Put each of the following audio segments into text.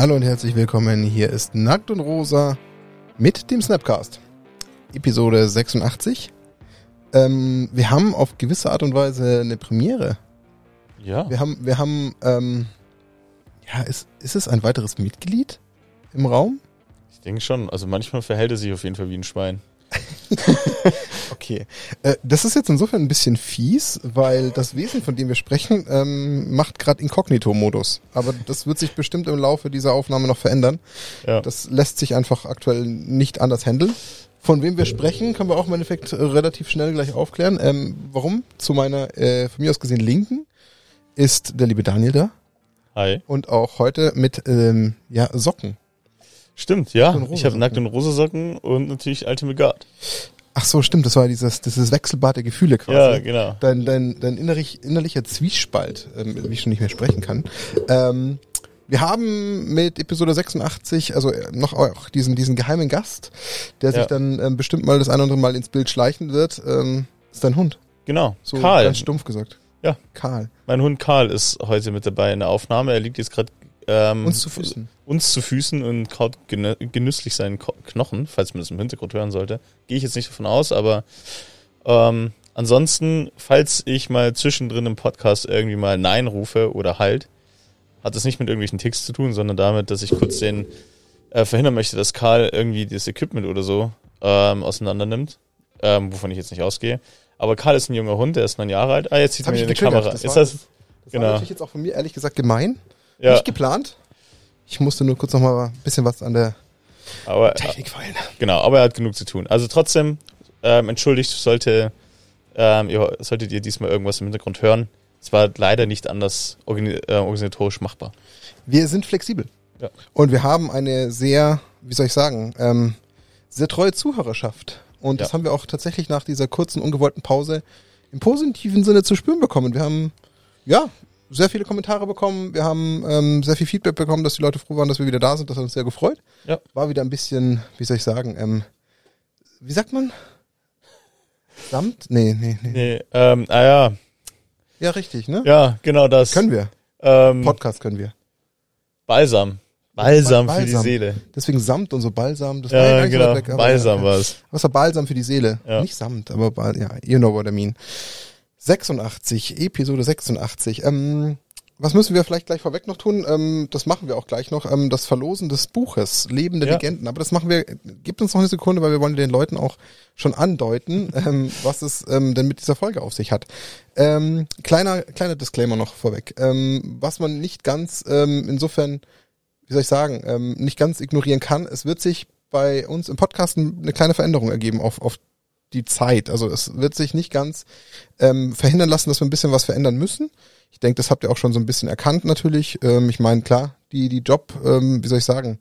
Hallo und herzlich willkommen. Hier ist Nackt und Rosa mit dem Snapcast. Episode 86. Ähm, wir haben auf gewisse Art und Weise eine Premiere. Ja. Wir haben, wir haben, ähm, ja, ist, ist es ein weiteres Mitglied im Raum? Ich denke schon. Also manchmal verhält er sich auf jeden Fall wie ein Schwein. Okay. Äh, das ist jetzt insofern ein bisschen fies, weil das Wesen, von dem wir sprechen, ähm, macht gerade Inkognito-Modus. Aber das wird sich bestimmt im Laufe dieser Aufnahme noch verändern. Ja. Das lässt sich einfach aktuell nicht anders handeln. Von wem wir sprechen, können wir auch im Endeffekt äh, relativ schnell gleich aufklären. Ähm, warum? Zu meiner äh, von mir aus gesehen Linken ist der liebe Daniel da Hi. und auch heute mit ähm, ja, Socken. Stimmt, ja. Ich habe nackt und rosa Socken und natürlich Ultimate Guard. Ach so, stimmt, das war dieses, dieses Wechselbad der Gefühle quasi. Ja, genau. dein, dein, dein innerlich, innerlicher Zwiespalt, ähm, wie ich schon nicht mehr sprechen kann. Ähm, wir haben mit Episode 86, also äh, noch auch diesen, diesen geheimen Gast, der sich Ja. dann ähm, bestimmt mal das ein oder andere Mal ins Bild schleichen wird, ähm, ist dein Hund. Genau. So Karl. ganz stumpf gesagt. Ja. Karl. Mein Hund Karl ist heute mit dabei in der Aufnahme. Er liegt jetzt gerade ähm, Uns zu Füßen. uns zu Füßen und kaut genü genüsslich seinen Knochen, falls man das im Hintergrund hören sollte. Gehe ich jetzt nicht davon aus, aber ähm, ansonsten, falls ich mal zwischendrin im Podcast irgendwie mal Nein rufe oder Halt, hat das nicht mit irgendwelchen Ticks zu tun, sondern damit, dass ich kurz den äh, verhindern möchte, dass Karl irgendwie das Equipment oder so ähm, auseinander nimmt, ähm, wovon ich jetzt nicht ausgehe. Aber Karl ist ein junger Hund, der ist neun Jahre alt. Ah, jetzt man ich in die. Kamera. Das ist war- das? Das Genau. war natürlich jetzt auch von mir ehrlich gesagt gemein. Ja, Nicht geplant. Ich musste nur kurz noch mal ein bisschen was an der aber Technik feilen. Genau, aber er hat genug zu tun. Also trotzdem, ähm, entschuldigt, sollte, ähm, ihr, solltet ihr diesmal irgendwas im Hintergrund hören. Es war leider nicht anders äh, organisatorisch machbar. Wir sind flexibel. Ja. Und wir haben eine sehr, wie soll ich sagen, ähm, sehr treue Zuhörerschaft. Und das Ja. haben wir auch tatsächlich nach dieser kurzen, ungewollten Pause im positiven Sinne zu spüren bekommen. Wir haben, ja, sehr viele Kommentare bekommen. Wir haben ähm, sehr viel Feedback bekommen, dass die Leute froh waren, dass wir wieder da sind. Das hat uns sehr gefreut. Ja. War wieder ein bisschen, wie soll ich sagen, ähm, wie sagt man? Samt? Nee, nee, nee. Nee, ähm, ah ja, Ja, richtig, ne? ja, genau das. Können wir. ähm, Podcast können wir. Balsam. Balsam Ba- für die Balsam. Seele. Deswegen Samt und so Balsam. Das war ja gar Ja, genau. weg, Balsam war's. Was war Balsam für die Seele? Ja. Nicht Samt, aber Bal ja, you know what I mean. 86, Episode 86. Ähm, was müssen wir vielleicht gleich vorweg noch tun? Ähm, das machen wir auch gleich noch. Ähm, das Verlosen des Buches, Lebende Ja. Legenden. Aber das machen wir, gibt uns noch eine Sekunde, weil wir wollen den Leuten auch schon andeuten, ähm, was es ähm, denn mit dieser Folge auf sich hat. Ähm, kleiner, kleiner Disclaimer noch vorweg. Ähm, was man nicht ganz, ähm, insofern, wie soll ich sagen, ähm, nicht ganz ignorieren kann, es wird sich bei uns im Podcast eine kleine Veränderung ergeben auf, auf die Zeit. Also es wird sich nicht ganz ähm, verhindern lassen, dass wir ein bisschen was verändern müssen. Ich denke, das habt ihr auch schon so ein bisschen erkannt natürlich. Ähm, ich meine, klar, die, die Job, ähm, wie soll ich sagen,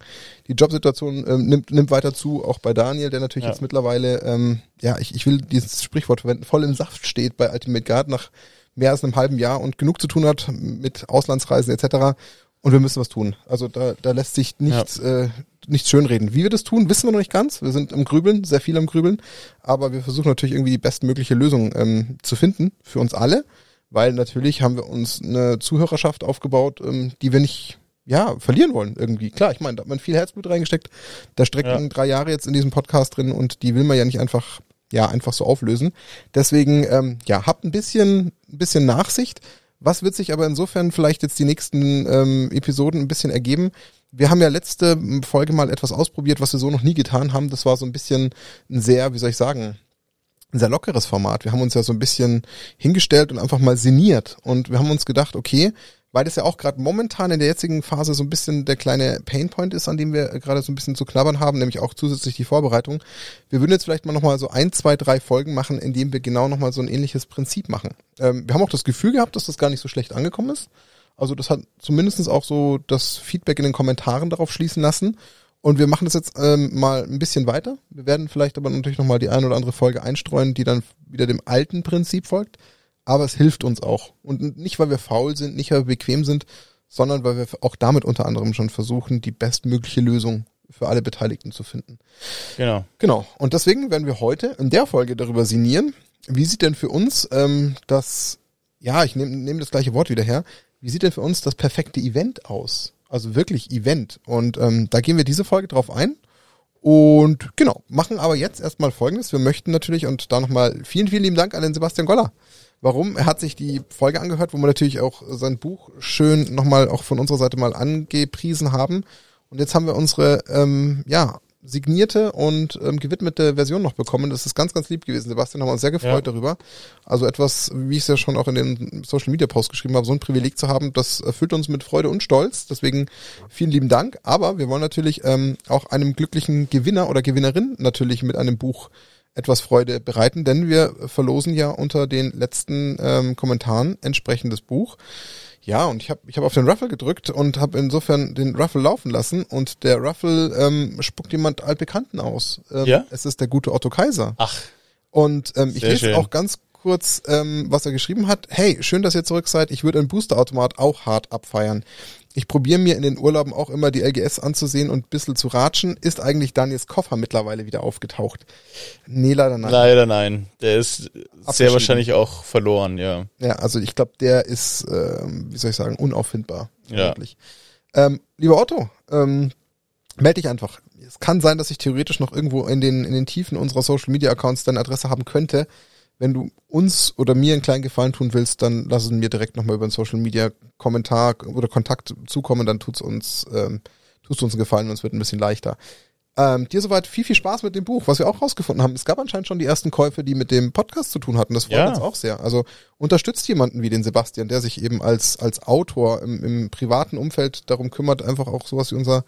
die Jobsituation ähm, nimmt, nimmt weiter zu, auch bei Daniel, der natürlich Ja. jetzt mittlerweile, ähm, ja, ich, ich will dieses Sprichwort verwenden, voll im Saft steht bei Ultimate Guard nach mehr als einem halben Jahr und genug zu tun hat mit Auslandsreisen etc. Und wir müssen was tun. Also da, da lässt sich nichts, äh, nichts schönreden. Wie wir das tun, wissen wir noch nicht ganz. Wir sind im Grübeln, sehr viel am Grübeln. Aber wir versuchen natürlich irgendwie die bestmögliche Lösung ähm, zu finden für uns alle. Weil natürlich haben wir uns eine Zuhörerschaft aufgebaut, ähm, die wir nicht ja, verlieren wollen irgendwie. Klar, ich meine, da hat man viel Herzblut reingesteckt. Da stecken Ja. drei Jahre jetzt in diesem Podcast drin und die will man ja nicht einfach, ja, einfach so auflösen. Deswegen, ähm, ja, habt ein bisschen, ein bisschen Nachsicht. Was wird sich aber insofern vielleicht jetzt die nächsten ähm, Episoden ein bisschen ergeben? Wir haben ja letzte Folge mal etwas ausprobiert, was wir so noch nie getan haben. Das war so ein bisschen ein sehr, wie soll ich sagen, ein sehr lockeres Format. Wir haben uns ja so ein bisschen hingestellt und einfach mal sinniert. Und wir haben uns gedacht, okay, weil das ja auch gerade momentan in der jetzigen Phase so ein bisschen der kleine Painpoint ist, an dem wir gerade so ein bisschen zu knabbern haben, nämlich auch zusätzlich die Vorbereitung. Wir würden jetzt vielleicht mal nochmal so ein, zwei, drei Folgen machen, in denen wir genau nochmal so ein ähnliches Prinzip machen. Ähm, wir haben auch das Gefühl gehabt, dass das gar nicht so schlecht angekommen ist. Also das hat zumindestens auch so das Feedback in den Kommentaren darauf schließen lassen. Und wir machen das jetzt ähm, mal ein bisschen weiter. Wir werden vielleicht aber natürlich nochmal die eine oder andere Folge einstreuen, die dann wieder dem alten Prinzip folgt. Aber es hilft uns auch. Und nicht, weil wir faul sind, nicht, weil wir bequem sind, sondern weil wir auch damit unter anderem schon versuchen, die bestmögliche Lösung für alle Beteiligten zu finden. Genau. Genau. Und deswegen werden wir heute in der Folge darüber sinnieren, wie sieht denn für uns ähm, das, ja, ich nehme nehm das gleiche Wort wieder her, wie sieht denn für uns das perfekte Event aus? Also wirklich Event. Und ähm, da gehen wir diese Folge drauf ein. Und genau, machen aber jetzt erstmal Folgendes. Wir möchten natürlich, und da nochmal vielen, vielen lieben Dank an den Sebastian Goller. Warum? Er hat sich die Folge angehört, wo wir natürlich auch sein Buch schön nochmal auch von unserer Seite mal angepriesen haben. Und jetzt haben wir unsere, ähm, ja, signierte und ähm, gewidmete Version noch bekommen. Das ist ganz, ganz lieb gewesen. Sebastian haben wir uns sehr gefreut ja. darüber. Also etwas, wie ich es ja schon auch in den Social Media Post geschrieben habe, so ein Privileg zu haben, das erfüllt uns mit Freude und Stolz. Deswegen vielen lieben Dank. Aber wir wollen natürlich ähm, auch einem glücklichen Gewinner oder Gewinnerin natürlich mit einem Buch etwas Freude bereiten, denn wir verlosen ja unter den letzten ähm, Kommentaren entsprechendes Buch. Ja, und ich habe ich hab auf den Ruffle gedrückt und habe insofern den Ruffle laufen lassen und der Ruffle ähm, spuckt jemand altbekannten aus. Ähm, ja? Es ist der gute Otto Kaiser. Ach. Und ähm, ich lese schön. auch ganz kurz, ähm, was er geschrieben hat. Hey, schön, dass ihr zurück seid. Ich würde ein Boosterautomat auch hart abfeiern. Ich probiere mir in den Urlauben auch immer die LGS anzusehen und ein bisschen zu ratschen. Ist eigentlich Daniels Koffer mittlerweile wieder aufgetaucht? Nee, leider nein. Leider nein. Der ist sehr wahrscheinlich auch verloren, ja. Ja, also ich glaube, der ist, ähm, wie soll ich sagen, unauffindbar. Ja. Ähm, lieber Otto, ähm, melde dich einfach. Es kann sein, dass ich theoretisch noch irgendwo in den, in den Tiefen unserer Social Media Accounts deine Adresse haben könnte wenn du uns oder mir einen kleinen Gefallen tun willst, dann lass es mir direkt nochmal über einen Social Media Kommentar oder Kontakt zukommen, dann tut's uns, ähm, tust du uns einen Gefallen und es wird ein bisschen leichter. Ähm, dir soweit viel, viel Spaß mit dem Buch, was wir auch rausgefunden haben. Es gab anscheinend schon die ersten Käufe, die mit dem Podcast zu tun hatten. Das freut ja. uns auch sehr. Also unterstützt jemanden wie den Sebastian, der sich eben als, als Autor im, im privaten Umfeld darum kümmert, einfach auch sowas wie unser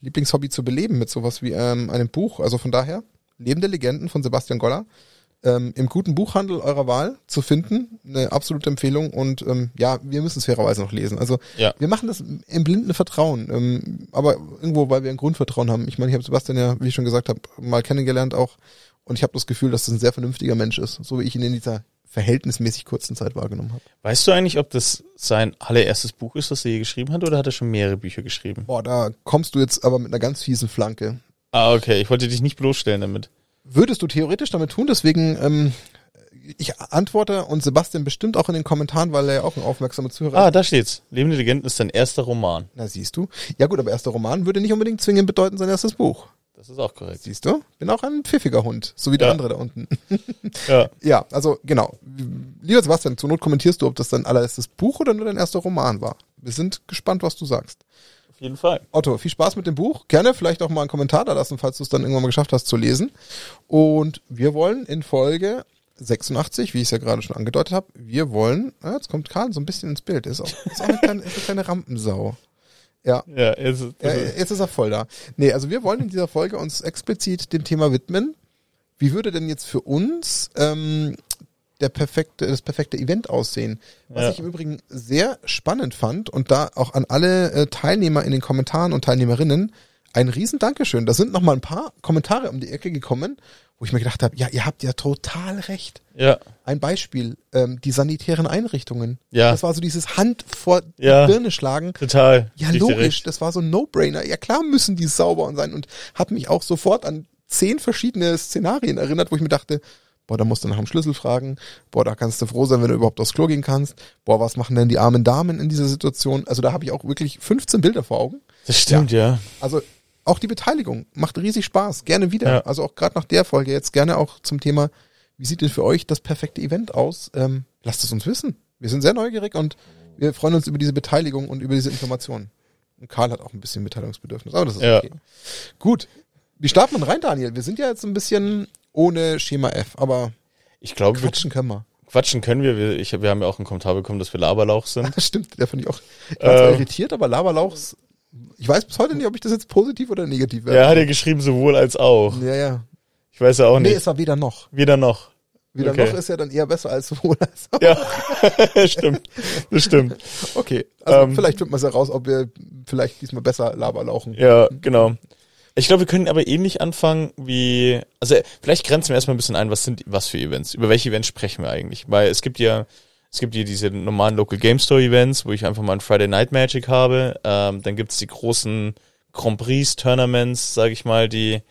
Lieblingshobby zu beleben mit sowas wie ähm, einem Buch. Also von daher, Lebende Legenden von Sebastian Goller ähm, im guten Buchhandel eurer Wahl zu finden. Eine absolute Empfehlung und ähm, ja, wir müssen es fairerweise noch lesen. Also ja. wir machen das im blinden Vertrauen, ähm, aber irgendwo, weil wir ein Grundvertrauen haben. Ich meine, ich habe Sebastian ja, wie ich schon gesagt habe, mal kennengelernt auch und ich habe das Gefühl, dass das ein sehr vernünftiger Mensch ist, so wie ich ihn in dieser verhältnismäßig kurzen Zeit wahrgenommen habe. Weißt du eigentlich, ob das sein allererstes Buch ist, das er je geschrieben hat, oder hat er schon mehrere Bücher geschrieben? Boah, da kommst du jetzt aber mit einer ganz fiesen Flanke. Ah, okay. Ich wollte dich nicht bloßstellen damit würdest du theoretisch damit tun. Deswegen, ähm, ich antworte und Sebastian bestimmt auch in den Kommentaren, weil er ja auch ein aufmerksamer Zuhörer ist. Ah, da steht's. Lebende Legenden ist dein erster Roman. Na, siehst du. Ja gut, aber erster Roman würde nicht unbedingt zwingend bedeuten sein erstes Buch. Das ist auch korrekt. Siehst du? Bin auch ein pfiffiger Hund, so wie der andere da unten. ja. Ja, also genau. Lieber Sebastian, zur Not kommentierst du, ob das dein allererstes Buch oder nur dein erster Roman war. Wir sind gespannt, was du sagst jeden Fall. Otto, viel Spaß mit dem Buch. Gerne vielleicht auch mal einen Kommentar da lassen, falls du es dann irgendwann mal geschafft hast zu lesen. Und wir wollen in Folge 86, wie ich es ja gerade schon angedeutet habe, wir wollen, ah, jetzt kommt Karl so ein bisschen ins Bild, ist auch, ist auch eine, kleine, ist eine kleine Rampensau. Ja. Ja, jetzt, ja, jetzt ist er voll da. Nee, also wir wollen in dieser Folge uns explizit dem Thema widmen. Wie würde denn jetzt für uns ähm, der perfekte, das perfekte Event aussehen. Was ja. ich im Übrigen sehr spannend fand und da auch an alle äh, Teilnehmer in den Kommentaren und Teilnehmerinnen ein riesen Dankeschön. Da sind noch mal ein paar Kommentare um die Ecke gekommen, wo ich mir gedacht habe, ja, ihr habt ja total recht. Ja. Ein Beispiel, ähm, die sanitären Einrichtungen. Ja. Das war so dieses Hand vor ja. die Birne schlagen. Total. Ja, logisch, das war so ein No-Brainer. Ja, klar müssen die sauber sein und habe mich auch sofort an zehn verschiedene Szenarien erinnert, wo ich mir dachte, Boah, da musst du nach dem Schlüssel fragen. Boah, da kannst du froh sein, wenn du überhaupt aufs Klo gehen kannst. Boah, was machen denn die armen Damen in dieser Situation? Also da habe ich auch wirklich 15 Bilder vor Augen. Das stimmt, ja. ja. Also auch die Beteiligung macht riesig Spaß. Gerne wieder. Ja. Also auch gerade nach der Folge jetzt gerne auch zum Thema, wie sieht denn für euch das perfekte Event aus? Ähm, lasst es uns wissen. Wir sind sehr neugierig und wir freuen uns über diese Beteiligung und über diese Informationen. Und Karl hat auch ein bisschen Mitteilungsbedürfnis, aber das ist ja. okay. Gut. Wie starten wir rein, Daniel? Wir sind ja jetzt ein bisschen ohne Schema F, aber ich glaube, quatschen können wir. Quatschen können wir. Wir, ich, wir haben ja auch einen Kommentar bekommen, dass wir Laberlauch sind. Das stimmt, der finde ich auch ganz ähm, irritiert, aber Laberlauchs, ich weiß bis heute nicht, ob ich das jetzt positiv oder negativ werde. Ja, hat er geschrieben, sowohl als auch. Ja, ja. Ich weiß ja auch nicht. Nee, es war weder noch. Weder noch. Weder okay. noch ist ja dann eher besser als sowohl als auch. Ja, stimmt. Das stimmt. Okay, also ähm, vielleicht findet man es heraus, ob wir vielleicht diesmal besser Laberlauchen. Ja, genau. Ich glaube, wir können aber ähnlich anfangen wie, also vielleicht grenzen wir erstmal ein bisschen ein, was sind, was für Events, über welche Events sprechen wir eigentlich? Weil es gibt ja, es gibt ja diese normalen Local Game Store Events, wo ich einfach mal ein Friday Night Magic habe. Ähm, dann gibt es die großen Grand Prix Tournaments, sage ich mal, die,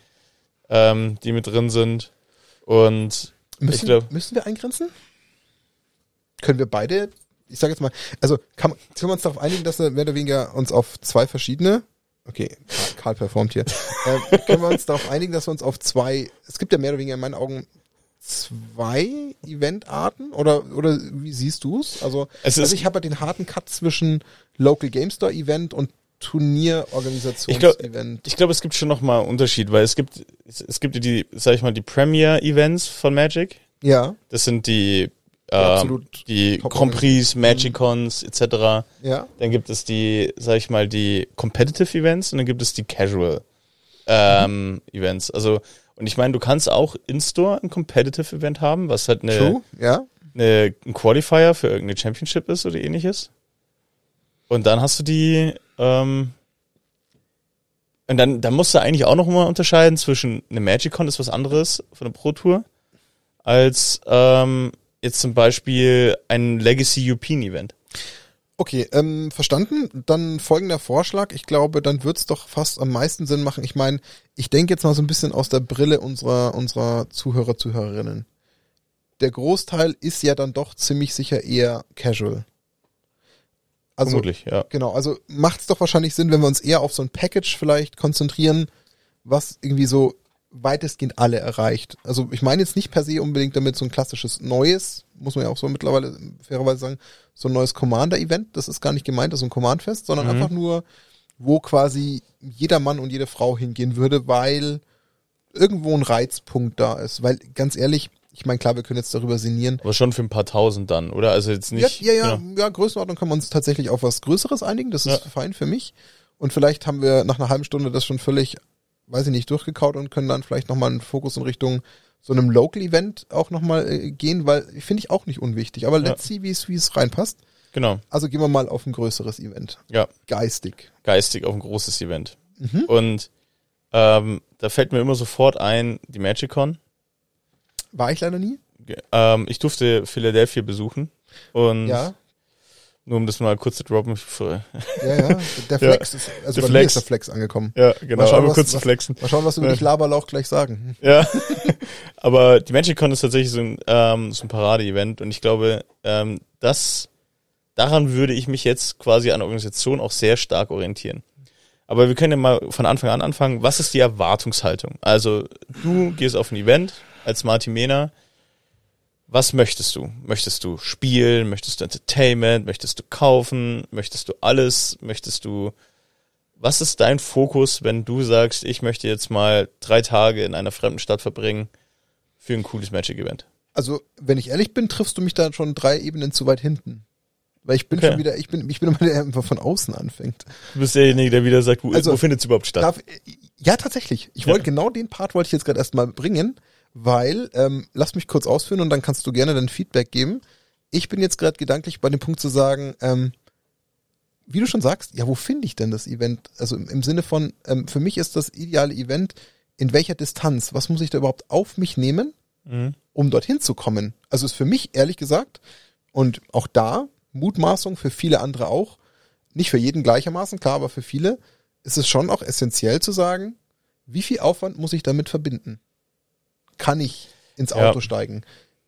ähm, die mit drin sind. Und müssen, ich glaube, müssen wir eingrenzen? Können wir beide ich sage jetzt mal, also kann, können wir uns darauf einigen, dass wir mehr oder weniger uns auf zwei verschiedene, okay, Karl, performt hier, äh, können wir uns darauf einigen, dass wir uns auf zwei, es gibt ja mehr oder weniger in meinen Augen zwei Eventarten oder oder wie siehst du es? Also, Es ist- also ich habe ja den harten Cut zwischen Local Game Store Event und Ich glaube, Turnierorganisationsevent. ich glaube, es gibt schon noch mal einen Unterschied, weil es gibt, es, es gibt die, sag ich mal, die Premier-Events von Magic. Ja, Das sind die, Die ähm, absolut die top- Grand Prix, Magicons etc. ja. Dann gibt es die, sag ich mal, die Competitive Events und dann gibt es die Casual ähm, Events. Also, und ich meine, du kannst auch in-store ein Competitive Event haben, was halt eine, True, ja. eine, ein Qualifier für irgendeine Championship ist oder ähnliches. Und dann hast du die, ähm, und dann, dann musst du eigentlich auch noch mal unterscheiden zwischen eine Magicon ist was anderes von der Pro Tour, als ähm, jetzt zum Beispiel ein Legacy European Event. Okay, ähm, verstanden. Dann folgender Vorschlag. Ich glaube, dann wird's doch fast am meisten Sinn machen. Ich meine, ich denke jetzt mal so ein bisschen aus der Brille unserer, unserer Zuhörer, Zuhörerinnen. Der Großteil ist ja dann doch ziemlich sicher eher casual. Also, Vermutlich, ja. genau, also macht's doch wahrscheinlich Sinn, wenn wir uns eher auf so ein Package vielleicht konzentrieren, was irgendwie so weitestgehend alle erreicht. Also ich meine jetzt nicht per se unbedingt damit so ein klassisches neues, muss man ja auch so mittlerweile fairerweise sagen, so ein neues Commander-Event, das ist gar nicht gemeint, das ist ein Command-Fest, sondern Mhm. einfach nur, wo quasi jeder Mann und jede Frau hingehen würde, weil irgendwo ein Reizpunkt da ist. Weil ganz ehrlich, ich meine, klar, wir können jetzt darüber sinnieren. Aber schon für ein paar tausend dann, oder? Also jetzt nicht. ja, ja, ja, genau. ja, Größenordnung können wir uns tatsächlich auf was Größeres einigen, das ist Ja. fein für mich. Und vielleicht haben wir nach einer halben Stunde das schon völlig, weiß ich nicht, durchgekaut und können dann vielleicht nochmal einen Fokus in Richtung so einem Local-Event auch nochmal äh, gehen, weil finde ich auch nicht unwichtig. Aber let's see, wie es wie es reinpasst. Genau. Also gehen wir mal auf ein größeres Event. Ja. Geistig. Geistig auf ein großes Event. Mhm. Und ähm, da fällt mir immer sofort ein, die Magicon. War ich leider nie. Ähm, ich durfte Philadelphia besuchen. Und Ja. Nur um das mal kurz zu droppen. Ja, ja. Der Flex ist, also Der bei mir Flex. ist der Flex angekommen. Ja, genau. Mal schauen, aber was- kurz zu was- flexen. Mal schauen, was du über Ja. dich Laberlauch gleich sagen. Ja. Aber die MagicCon ist tatsächlich so ein, ähm, so ein Parade-Event und ich glaube, ähm, das, daran würde ich mich jetzt quasi an Organisation auch sehr stark orientieren. Aber wir können ja mal von Anfang an anfangen. Was ist die Erwartungshaltung? Also, du gehst auf ein Event als Martin Mehner. Was möchtest du? Möchtest du spielen? Möchtest du Entertainment? Möchtest du kaufen? Möchtest du alles? Möchtest du was ist dein Fokus, wenn du sagst, ich möchte jetzt mal drei Tage in einer fremden Stadt verbringen für ein cooles Magic-Event? Also, wenn ich ehrlich bin, triffst du mich da schon drei Ebenen zu weit hinten. Weil ich bin Okay. schon wieder, ich bin, ich bin immer der, der einfach von außen anfängt. Du bist derjenige, der wieder sagt, wo, Also, wo findet es überhaupt statt? Darf, ja, tatsächlich. Ich Ja. wollte genau den Part wollte ich jetzt gerade erstmal bringen, weil, ähm, lass mich kurz ausführen und dann kannst du gerne dein Feedback geben. Ich bin jetzt gerade gedanklich bei dem Punkt zu sagen, ähm, wie du schon sagst, ja, wo finde ich denn das Event? Also im, im Sinne von, ähm, für mich ist das ideale Event, in welcher Distanz? Was muss ich da überhaupt auf mich nehmen, Mhm. um dorthin zu kommen? Also ist für mich ehrlich gesagt und auch da Mutmaßung für viele andere auch, nicht für jeden gleichermaßen, klar, aber für viele ist es schon auch essentiell zu sagen, wie viel Aufwand muss ich damit verbinden? Kann ich ins Ja. Auto steigen?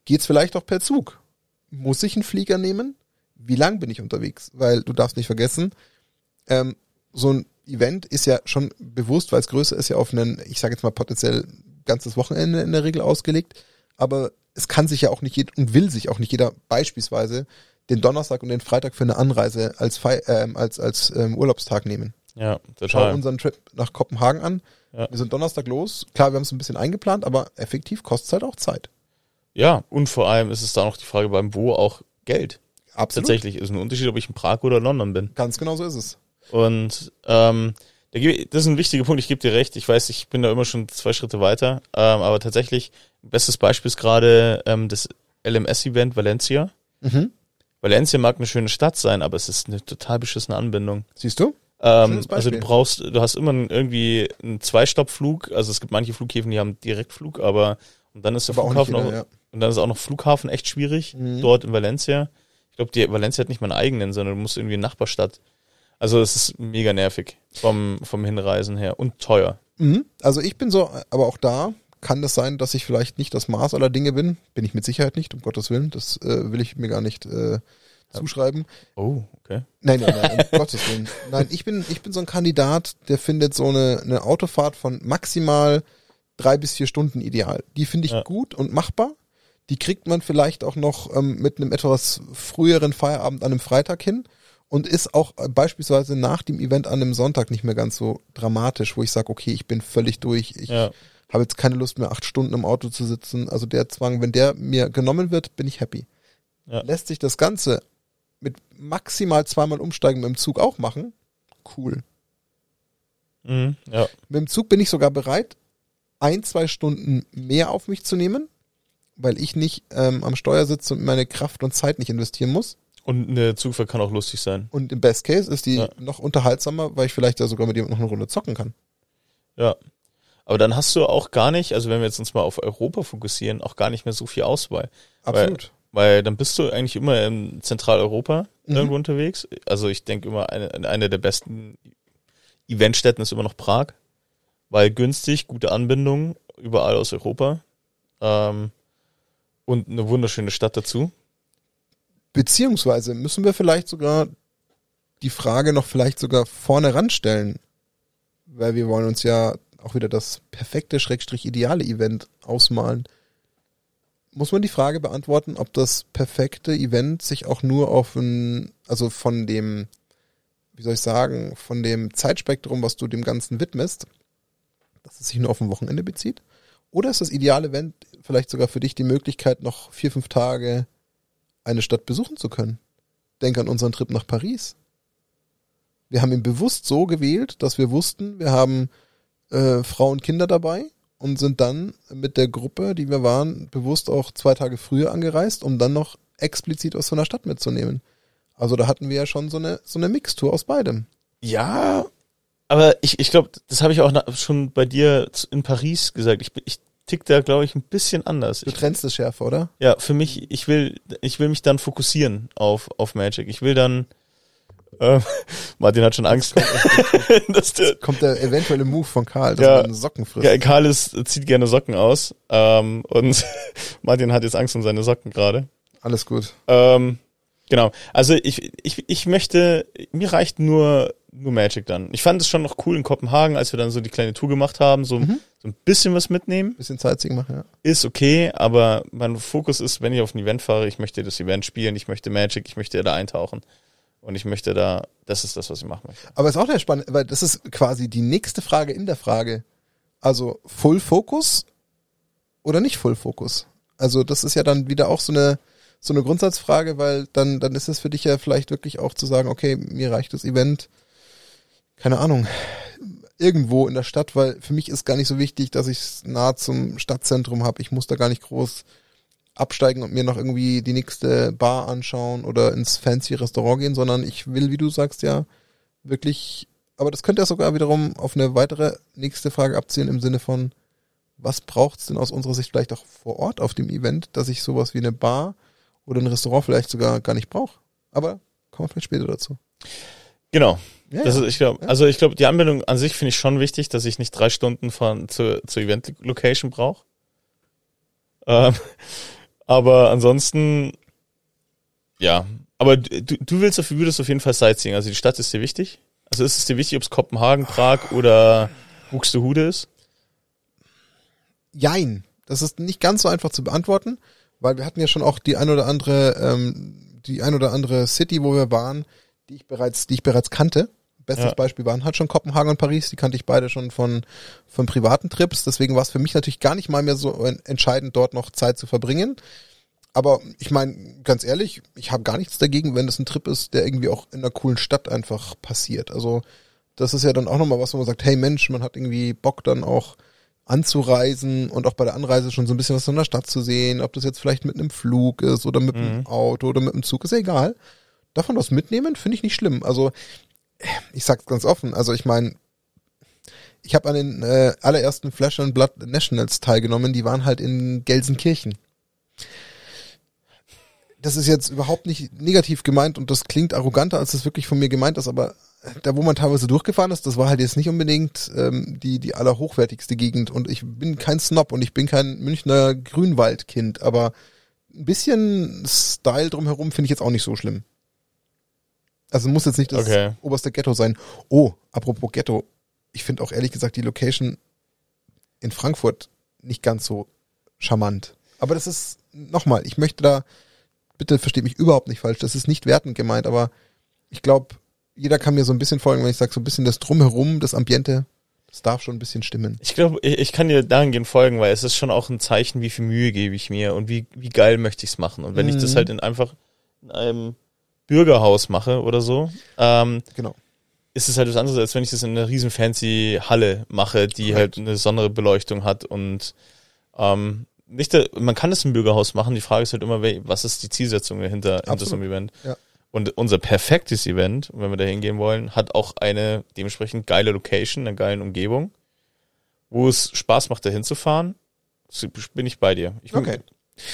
Geht's vielleicht auch per Zug? Muss ich einen Flieger nehmen? Wie lang bin ich unterwegs? Weil du darfst nicht vergessen, ähm, so ein Event ist ja schon bewusst, weil es größer ist, ja auf einen, ich sage jetzt mal potenziell ganzes Wochenende in der Regel ausgelegt. Aber es kann sich ja auch nicht jeder und will sich auch nicht jeder beispielsweise den Donnerstag und den Freitag für eine Anreise als Fei ähm, als als ähm, Urlaubstag nehmen. Ja, Schau total. unseren Trip nach Kopenhagen an. Ja. Wir sind Donnerstag los. Klar, wir haben es ein bisschen eingeplant, aber effektiv kostet es halt auch Zeit. Ja, und vor allem ist es da noch die Frage beim Wo auch Geld. Absolut. Tatsächlich ist ein Unterschied, ob ich in Prag oder London bin. Ganz genau so ist es. Und ähm, das ist ein wichtiger Punkt, ich gebe dir recht. Ich weiß, ich bin da immer schon zwei Schritte weiter. Ähm, aber tatsächlich, bestes Beispiel ist gerade ähm, das LMS-Event Valencia. Mhm. Valencia mag eine schöne Stadt sein, aber es ist eine total beschissene Anbindung. Siehst du? Ähm, also du brauchst, du hast immer irgendwie einen Zweistoppflug. Also es gibt manche Flughäfen, die haben Direktflug, aber und dann ist der Aber auch Flughafen jeder, auch, ja. und dann ist auch noch Flughafen echt schwierig Mhm. dort in Valencia. Ich glaube, die Valencia hat nicht mal einen eigenen, sondern du musst irgendwie in Nachbarstadt. Also es ist mega nervig vom vom Hinreisen her und teuer. Mhm. Also ich bin so, aber auch da kann das sein, dass ich vielleicht nicht das Maß aller Dinge bin. Bin ich mit Sicherheit nicht, um Gottes Willen. Das äh, will ich mir gar nicht äh, zuschreiben. Oh, okay. Nein, nein, nein, um Gottes Willen. Nein, ich bin, ich bin so ein Kandidat, der findet so eine, eine Autofahrt von maximal drei bis vier Stunden ideal. Die finde ich Ja. gut und machbar. Die kriegt man vielleicht auch noch ähm, mit einem etwas früheren Feierabend an einem Freitag hin und ist auch äh, beispielsweise nach dem Event an einem Sonntag nicht mehr ganz so dramatisch, wo ich sage, okay, ich bin völlig durch, ich Ja. habe jetzt keine Lust mehr, acht Stunden im Auto zu sitzen. Also der Zwang, wenn der mir genommen wird, bin ich happy. Ja. Lässt sich das Ganze mit maximal zweimal umsteigen mit dem Zug auch machen? Cool. Mhm. Ja. Mit dem Zug bin ich sogar bereit, ein, zwei Stunden mehr auf mich zu nehmen, weil ich nicht ähm, am Steuer sitze und meine Kraft und Zeit nicht investieren muss. Und eine Zugfahrt kann auch lustig sein. Und im Best Case ist die Ja. noch unterhaltsamer, weil ich vielleicht ja sogar mit jemandem noch eine Runde zocken kann. Ja. Aber dann hast du auch gar nicht, also wenn wir jetzt uns mal auf Europa fokussieren, auch gar nicht mehr so viel Auswahl. Absolut. Weil dann bist du eigentlich immer in Zentraleuropa Mhm. irgendwo unterwegs. Also ich denke immer, eine, eine der besten Eventstätten ist immer noch Prag. Weil günstig, gute Anbindung, überall aus Europa. Ähm, und eine wunderschöne Stadt dazu. Beziehungsweise müssen wir vielleicht sogar die Frage noch vielleicht sogar vorne ranstellen, weil wir wollen uns ja auch wieder das perfekte, schrägstrich ideale Event ausmalen. Muss man die Frage beantworten, ob das perfekte Event sich auch nur auf ein, also von dem, wie soll ich sagen, von dem Zeitspektrum, was du dem Ganzen widmest, dass es sich nur auf ein Wochenende bezieht? Oder ist das ideale Event vielleicht sogar für dich die Möglichkeit, noch vier, fünf Tage eine Stadt besuchen zu können. Denk an unseren Trip nach Paris. Wir haben ihn bewusst so gewählt, dass wir wussten, wir haben äh, Frau und Kinder dabei und sind dann mit der Gruppe, die wir waren, bewusst auch zwei Tage früher angereist, um dann noch explizit aus so einer Stadt mitzunehmen. Also da hatten wir ja schon so eine so eine Mixtur aus beidem. Ja, aber ich, ich glaube, das habe ich auch schon bei dir in Paris gesagt. Ich, ich tick da, glaube ich, ein bisschen anders. Du trennst es schärfer, oder? ja, für mich, ich will, ich will mich dann fokussieren auf, auf Magic. Ich will dann, äh, Martin hat schon Angst, dass der, Kommt der eventuelle Move von Karl, dass Ja. man Socken frisst. ja, Karl ist, zieht gerne Socken aus, ähm, und Martin hat jetzt Angst um seine Socken gerade. Alles gut. Ähm, genau. Also ich, ich, ich möchte, mir reicht nur, nur Magic dann. Ich fand es schon noch cool in Kopenhagen, als wir dann so die kleine Tour gemacht haben, so, Mhm. so ein bisschen was mitnehmen. Bisschen Sightseeing machen, ja. Ist okay, aber mein Fokus ist, wenn ich auf ein Event fahre, ich möchte das Event spielen, ich möchte Magic, ich möchte da eintauchen. Und ich möchte da, das ist das, was ich machen möchte. Aber ist auch sehr spannend, weil das ist quasi die nächste Frage in der Frage. Also Full Focus oder nicht Full Focus? Also das ist ja dann wieder auch so eine so eine Grundsatzfrage, weil dann dann ist es für dich ja vielleicht wirklich auch zu sagen, okay, mir reicht das Event, keine Ahnung, irgendwo in der Stadt, weil für mich ist gar nicht so wichtig, dass ich es nah zum Stadtzentrum habe. Ich muss da gar nicht groß absteigen und mir noch irgendwie die nächste Bar anschauen oder ins fancy Restaurant gehen, sondern ich will, wie du sagst, ja, wirklich, aber das könnte ja sogar wiederum auf eine weitere nächste Frage abzielen im Sinne von, was braucht's denn aus unserer Sicht vielleicht auch vor Ort auf dem Event, dass ich sowas wie eine Bar oder ein Restaurant vielleicht sogar gar nicht brauche. Aber kommen wir vielleicht später dazu. Genau. Ja, Das ja. ist, ich glaube, also ich glaube, die Anbindung an sich finde ich schon wichtig, dass ich nicht drei Stunden von zur, zur Event-Location brauche. Ähm, aber ansonsten, ja. Aber du, du willst auf, würdest auf jeden Fall Sightseeing. Also die Stadt ist dir wichtig. Also ist es dir wichtig, ob es Kopenhagen, Prag oder Buxtehude ist? Jein. Das ist nicht ganz so einfach zu beantworten, weil wir hatten ja schon auch die ein oder andere, ähm, die ein oder andere City, wo wir waren, die ich bereits, die ich bereits kannte. Bestes Ja. Beispiel waren halt schon Kopenhagen und Paris, die kannte ich beide schon von, von privaten Trips. Deswegen war es für mich natürlich gar nicht mal mehr so en- entscheidend, dort noch Zeit zu verbringen. Aber ich meine, ganz ehrlich, ich habe gar nichts dagegen, wenn das ein Trip ist, der irgendwie auch in einer coolen Stadt einfach passiert. Also das ist ja dann auch nochmal was, wo man sagt, hey Mensch, man hat irgendwie Bock dann auch anzureisen und auch bei der Anreise schon so ein bisschen was von der Stadt zu sehen, ob das jetzt vielleicht mit einem Flug ist oder mit einem Mhm. Auto oder mit einem Zug, ist ja egal. Davon was mitnehmen, finde ich nicht schlimm. Also ich sag's ganz offen, also ich meine, ich habe an den äh, allerersten Flash and Blood Nationals teilgenommen, die waren halt in Gelsenkirchen. Das ist jetzt überhaupt nicht negativ gemeint und das klingt arroganter, als es wirklich von mir gemeint ist, aber da, wo man teilweise durchgefahren ist, das war halt jetzt nicht unbedingt ähm, die, die allerhochwertigste Gegend und ich bin kein Snob und ich bin kein Münchner Grünwaldkind, aber ein bisschen Style drumherum finde ich jetzt auch nicht so schlimm. Also muss jetzt nicht das Okay. oberste Ghetto sein. Oh, apropos Ghetto. Ich finde auch ehrlich gesagt die Location in Frankfurt nicht ganz so charmant. Aber das ist, nochmal, ich möchte da, bitte versteht mich überhaupt nicht falsch, das ist nicht wertend gemeint, aber ich glaube, jeder kann mir so ein bisschen folgen, wenn ich sage, so ein bisschen das Drumherum, das Ambiente, das darf schon ein bisschen stimmen. Ich glaube, ich, ich kann dir dahingehend folgen, weil es ist schon auch ein Zeichen, wie viel Mühe gebe ich mir und wie, wie geil möchte ich es machen. Und wenn ich das Mhm. halt in einfach in einem Bürgerhaus mache oder so, ähm, Genau. ist es halt was anderes, als wenn ich das in einer riesen fancy Halle mache, die Korrekt. halt eine besondere Beleuchtung hat und ähm, nicht, der, man kann es im Bürgerhaus machen, die Frage ist halt immer, was ist die Zielsetzung dahinter, hinter so einem Event. Ja. Und unser perfektes Event, wenn wir da hingehen wollen, hat auch eine dementsprechend geile Location, eine geile Umgebung, wo es Spaß macht, da hinzufahren. Bin ich bei dir. Ich, Okay.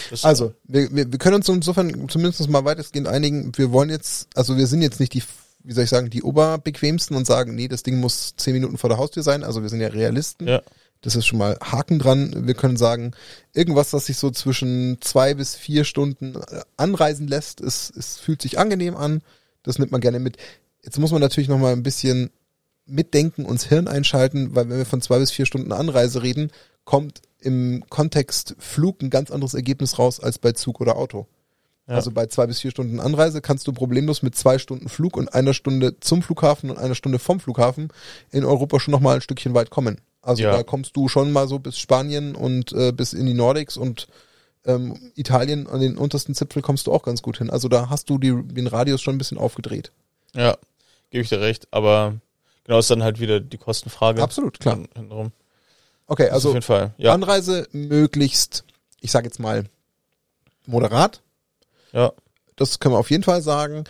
Das, Also, wir, wir, wir können uns insofern zumindest mal weitestgehend einigen. Wir wollen jetzt, also wir sind jetzt nicht die, wie soll ich sagen, die oberbequemsten und sagen, nee, das Ding muss zehn Minuten vor der Haustür sein. Also wir sind ja Realisten. Ja. Das ist schon mal Haken dran. Wir können sagen, irgendwas, das sich so zwischen zwei bis vier Stunden äh, anreisen lässt, ist, es fühlt sich angenehm an. Das nimmt man gerne mit. Jetzt muss man natürlich noch mal ein bisschen mitdenken, uns Hirn einschalten, weil wenn wir von zwei bis vier Stunden Anreise reden, kommt im Kontext Flug ein ganz anderes Ergebnis raus als bei Zug oder Auto. Ja. Also bei zwei bis vier Stunden Anreise kannst du problemlos mit zwei Stunden Flug und einer Stunde zum Flughafen und einer Stunde vom Flughafen in Europa schon noch mal ein Stückchen weit kommen. Also Ja. da kommst du schon mal so bis Spanien und äh, bis in die Nordics und ähm, Italien an den untersten Zipfel kommst du auch ganz gut hin. Also da hast du die, den Radius schon ein bisschen aufgedreht. ja, gebe ich dir recht, aber genau ist dann halt wieder die Kostenfrage. Absolut, klar. Hin- Hintenrum. Okay, Also Fall. Ja, Anreise möglichst, ich sage jetzt mal, moderat. ja. Das können wir auf jeden Fall sagen.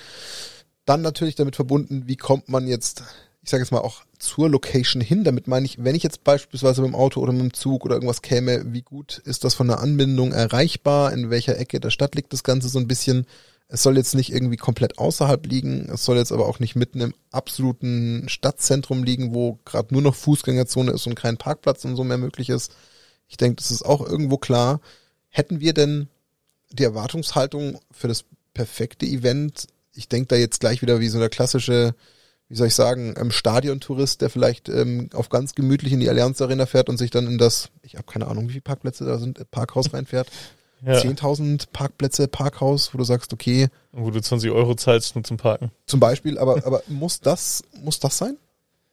Dann natürlich damit verbunden, wie kommt man jetzt, ich sage jetzt mal auch zur Location hin. Damit meine ich, wenn ich jetzt beispielsweise mit dem Auto oder mit dem Zug oder irgendwas käme, wie gut ist das von der Anbindung erreichbar? In welcher Ecke der Stadt liegt das Ganze so ein bisschen? Es soll jetzt nicht irgendwie komplett außerhalb liegen. Es soll jetzt aber auch nicht mitten im absoluten Stadtzentrum liegen, wo gerade nur noch Fußgängerzone ist und kein Parkplatz und so mehr möglich ist. Ich denke, das ist auch irgendwo klar. Hätten wir denn die Erwartungshaltung für das perfekte Event, ich denke da jetzt gleich wieder wie so der klassische, wie soll ich sagen, ähm, Stadiontourist, der vielleicht ähm, auf ganz gemütlich in die Allianz Arena fährt und sich dann in das, ich habe keine Ahnung, wie viele Parkplätze da sind, Parkhaus reinfährt. Ja. 10.000 Parkplätze, Parkhaus, wo du sagst, okay, Wo du 20 Euro zahlst nur zum Parken. zum Beispiel, aber, aber muss das, muss das sein?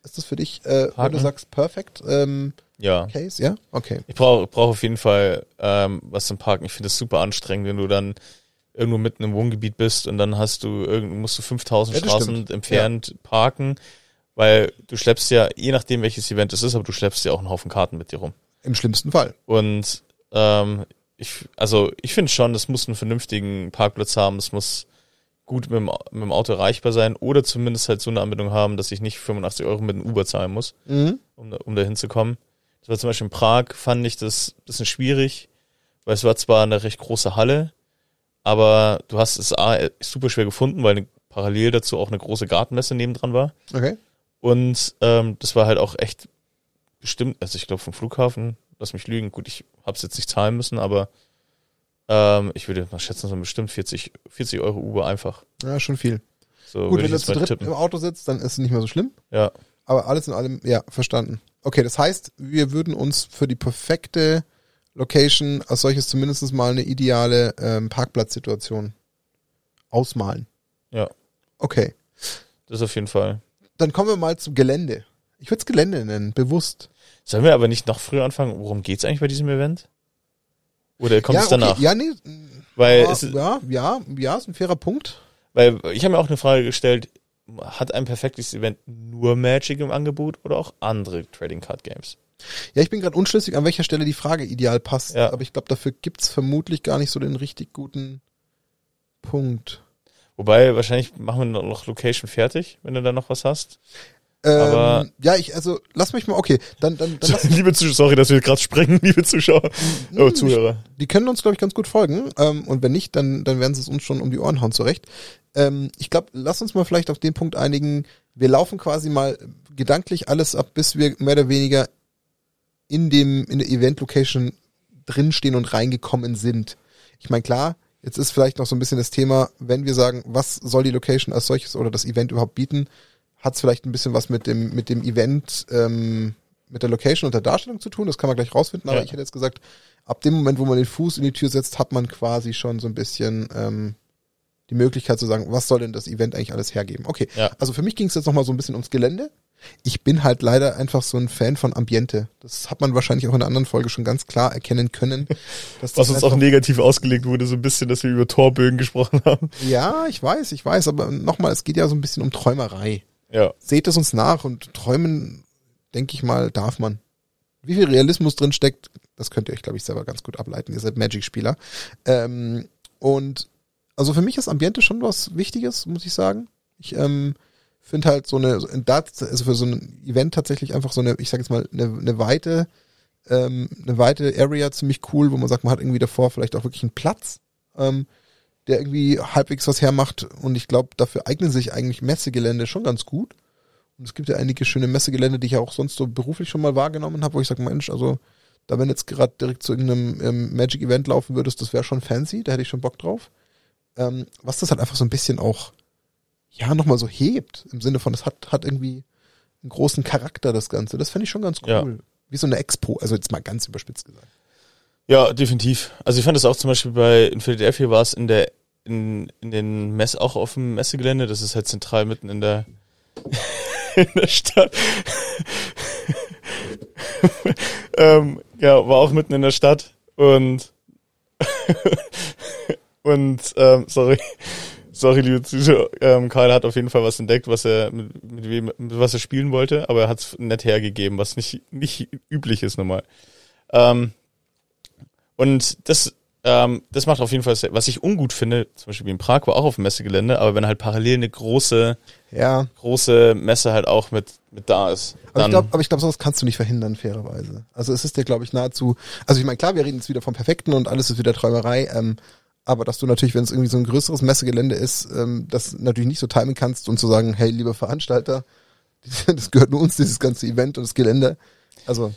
Ist das für dich, äh, Parken? du sagst, perfect ähm, Ja. Case? Ja? Okay. Ich brauche brauch auf jeden Fall ähm, was zum Parken. Ich finde es super anstrengend, wenn du dann irgendwo mitten im Wohngebiet bist und dann hast du irgend musst du 5000 Ja, das Straßen stimmt. entfernt parken, weil du schleppst ja, je nachdem welches Event es ist, aber du schleppst ja auch einen Haufen Karten mit dir rum. Im schlimmsten Fall. Und ähm, ich, also ich finde schon, das muss einen vernünftigen Parkplatz haben, es muss gut mit dem, mit dem Auto erreichbar sein oder zumindest halt so eine Anbindung haben, dass ich nicht 85 Euro mit dem Uber zahlen muss Mhm. um, da- um da hinzukommen. Das war zum Beispiel in Prag, fand ich das ein bisschen schwierig, weil es war zwar eine recht große Halle, aber du hast es A, super schwer gefunden, weil eine, parallel dazu auch eine große Gartenmesse nebendran war. Okay. Und ähm, das war halt auch echt bestimmt, also ich glaube vom Flughafen, lass mich lügen, gut, ich hab's jetzt nicht zahlen müssen, aber ähm, ich würde mal schätzen, so bestimmt 40, 40 Euro Uber einfach. Ja, schon viel. So Gut, wenn du zu dritt tippen. im Auto sitzt, dann ist es nicht mehr so schlimm. Ja, Aber alles in allem, ja, verstanden. Okay, das heißt, wir würden uns für die perfekte Location als solches zumindest mal eine ideale ähm, Parkplatzsituation ausmalen. Ja. Okay. das auf jeden Fall. Dann kommen wir mal zum Gelände. Ich würde es Gelände nennen, bewusst. Sollen wir aber nicht noch früher anfangen? Worum geht's eigentlich bei diesem Event? Oder kommt ja, es danach? Okay. Ja, nee. Weil, ja, es, ist- ja, ja, ja, ist ein fairer Punkt. weil ich habe mir auch eine Frage gestellt, hat ein perfektes Event nur Magic im Angebot oder auch andere Trading Card Games? Ja, ich bin gerade unschlüssig, an welcher Stelle die Frage ideal passt. Ja. Aber ich glaube, dafür gibt's vermutlich gar nicht so den richtig guten Punkt. Wobei, wahrscheinlich machen wir noch Location fertig, wenn du da noch was hast. Ähm, Aber- ja, ich, also lass mich mal, okay, dann, dann, dann liebe Zuschauer, sorry, dass wir gerade sprengen, liebe Zuschauer. Oh, Hm, Zuhörer. die können uns, glaube ich, ganz gut folgen. Ähm, und wenn nicht, dann, dann werden sie es uns schon um die Ohren hauen zurecht. Ähm, ich glaube, lass uns mal vielleicht auf den Punkt einigen. Wir laufen quasi mal gedanklich alles ab, bis wir mehr oder weniger in dem, in der Event-Location drinstehen und reingekommen sind. Ich meine, klar, Jetzt ist vielleicht noch so ein bisschen das Thema, wenn wir sagen, was soll die Location als solches oder das Event überhaupt bieten, hat es vielleicht ein bisschen was mit dem, mit dem Event, ähm, mit der Location und der Darstellung zu tun. Das kann man gleich rausfinden, aber Ja. ich hätte jetzt gesagt, ab dem Moment, wo man den Fuß in die Tür setzt, hat man quasi schon so ein bisschen ähm, die Möglichkeit zu sagen, was soll denn das Event eigentlich alles hergeben? Okay, Ja. also für mich ging es jetzt nochmal so ein bisschen ums Gelände. Ich bin halt leider einfach so ein Fan von Ambiente. Das hat man wahrscheinlich auch in einer anderen Folge schon ganz klar erkennen können. Dass Was das uns auch negativ ausgelegt wurde, so ein bisschen, dass wir über Torbögen gesprochen haben. Ja, ich weiß, ich weiß, aber nochmal, es geht ja so ein bisschen um Träumerei. Ja. Seht es uns nach und träumen, denke ich mal, darf man. Wie viel Realismus drin steckt, das könnt ihr euch, glaube ich, selber ganz gut ableiten. Ihr seid Magic-Spieler. Ähm, und also für mich ist Ambiente schon was Wichtiges, muss ich sagen. Ich ähm, finde halt so eine, also für so ein Event tatsächlich einfach so eine, ich sage jetzt mal, eine, eine weite, ähm, eine weite Area ziemlich cool, wo man sagt, man hat irgendwie davor vielleicht auch wirklich einen Platz, ähm, der irgendwie halbwegs was hermacht. Und ich glaube, dafür eignen sich eigentlich Messegelände schon ganz gut. Und es gibt ja einige schöne Messegelände, die ich ja auch sonst so beruflich schon mal wahrgenommen habe, wo ich sage, Mensch, also da wenn jetzt gerade direkt zu irgendeinem ähm, Magic-Event laufen würdest, das wäre schon fancy, da hätte ich schon Bock drauf. Ähm, was das halt einfach so ein bisschen auch, ja, nochmal so hebt, im Sinne von, das hat, hat irgendwie einen großen Charakter, das Ganze. Das fände ich schon ganz cool. Ja. Wie so eine Expo, also jetzt mal ganz überspitzt gesagt. Ja, definitiv. Also ich fand das auch zum Beispiel bei in Philadelphia war es in der in, in den Mess auch auf dem Messegelände. Das ist halt zentral mitten in der in der Stadt. ähm, ja, war auch mitten in der Stadt und und ähm, sorry, sorry, liebe Zuschauer, ähm, Karl hat auf jeden Fall was entdeckt, was er mit, mit wem mit was er spielen wollte, aber er hat es nett hergegeben, was nicht nicht üblich ist normal. Ähm, und das, ähm, das macht auf jeden Fall, was ich ungut finde, zum Beispiel wie in Prag war auch auf dem Messegelände, aber wenn halt parallel eine große, Ja, große Messe halt auch mit, mit da ist, aber ich glaube, glaube, sowas kannst du nicht verhindern, fairerweise. Also es ist dir, glaube ich, nahezu, also ich meine, klar, wir reden jetzt wieder vom Perfekten und alles ist wieder Träumerei, ähm, aber dass du natürlich, wenn es irgendwie so ein größeres Messegelände ist, ähm, das natürlich nicht so timen kannst und zu sagen, hey, lieber Veranstalter, das gehört nur uns, dieses ganze Event und das Gelände. Also,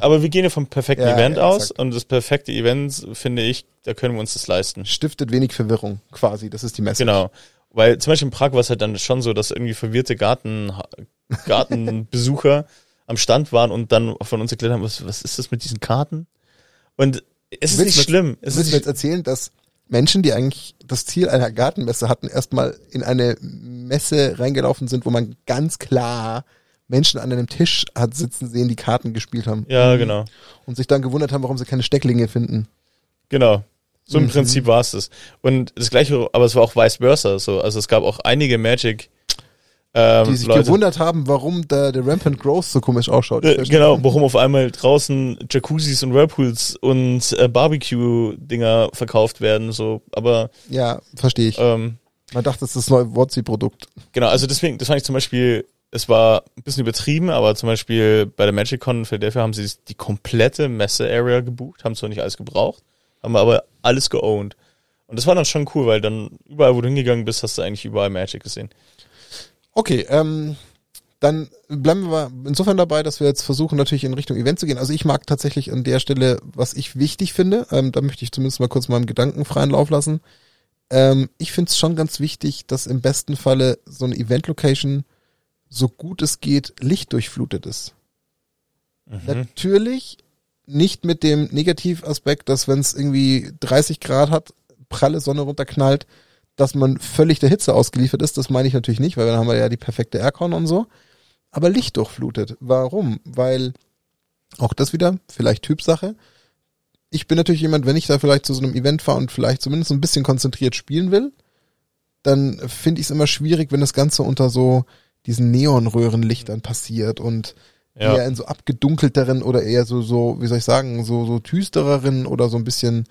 aber wir gehen ja vom perfekten Ja, Event ja, aus exakt. und das perfekte Event, finde ich, da können wir uns das leisten. stiftet wenig Verwirrung, quasi, das ist die Message. Genau. Weil zum Beispiel in Prag war es halt dann schon so, dass irgendwie verwirrte Garten, Gartenbesucher am Stand waren und dann von uns erklärt haben, was, was ist das mit diesen Karten? Und es ist Willst nicht jetzt- schlimm. Es Willst ist du mir jetzt erzählen, dass Menschen, die eigentlich das Ziel einer Gartenmesse hatten, erstmal in eine Messe reingelaufen sind, wo man ganz klar Menschen an einem Tisch hat sitzen sehen, die Karten gespielt haben. ja, genau. Und sich dann gewundert haben, warum sie keine Stecklinge finden. Genau. So im Mhm. Prinzip war es das. Und das gleiche, aber es war auch vice versa so. Also es gab auch einige Magic ähm, Die sich Leute. gewundert haben, warum der, der Rampant Growth so komisch ausschaut. Äh, genau, warum auf einmal draußen Jacuzzis und Whirlpools und äh, Barbecue-Dinger verkauft werden, so, aber Ja, verstehe ich. ähm, Man dachte, das ist das neue Wotzi-Produkt. Genau, also deswegen, das fand ich zum Beispiel, es war ein bisschen übertrieben, aber zum Beispiel bei der MagicCon in Philadelphia haben sie die komplette Messe-Area gebucht, haben zwar nicht alles gebraucht, haben aber alles geowned. Und das war dann schon cool, weil dann überall, wo du hingegangen bist, hast du eigentlich überall Magic gesehen. Okay, ähm, dann bleiben wir insofern dabei, dass wir jetzt versuchen, natürlich in Richtung Event zu gehen. Also ich mag tatsächlich an der Stelle, was ich wichtig finde, ähm, da möchte ich zumindest mal kurz meinem Gedanken freien Lauf lassen. Ähm, ich finde es schon ganz wichtig, dass im besten Falle so eine Event-Location so gut es geht lichtdurchflutet ist. Mhm. Natürlich nicht mit dem Negativaspekt, dass wenn es irgendwie 30 Grad hat, pralle Sonne runterknallt, dass man völlig der Hitze ausgeliefert ist. Das meine ich natürlich nicht, weil dann haben wir ja die perfekte Aircon und so. Aber lichtdurchflutet. Warum? Weil auch das wieder, vielleicht Typsache. Ich bin natürlich jemand, wenn ich da vielleicht zu so einem Event fahre und vielleicht zumindest ein bisschen konzentriert spielen will, dann finde ich es immer schwierig, wenn das Ganze unter so diesen Neonröhrenlichtern passiert und Ja. eher in so abgedunkelteren oder eher so, so, wie soll ich sagen, so, so düstereren oder so ein bisschen,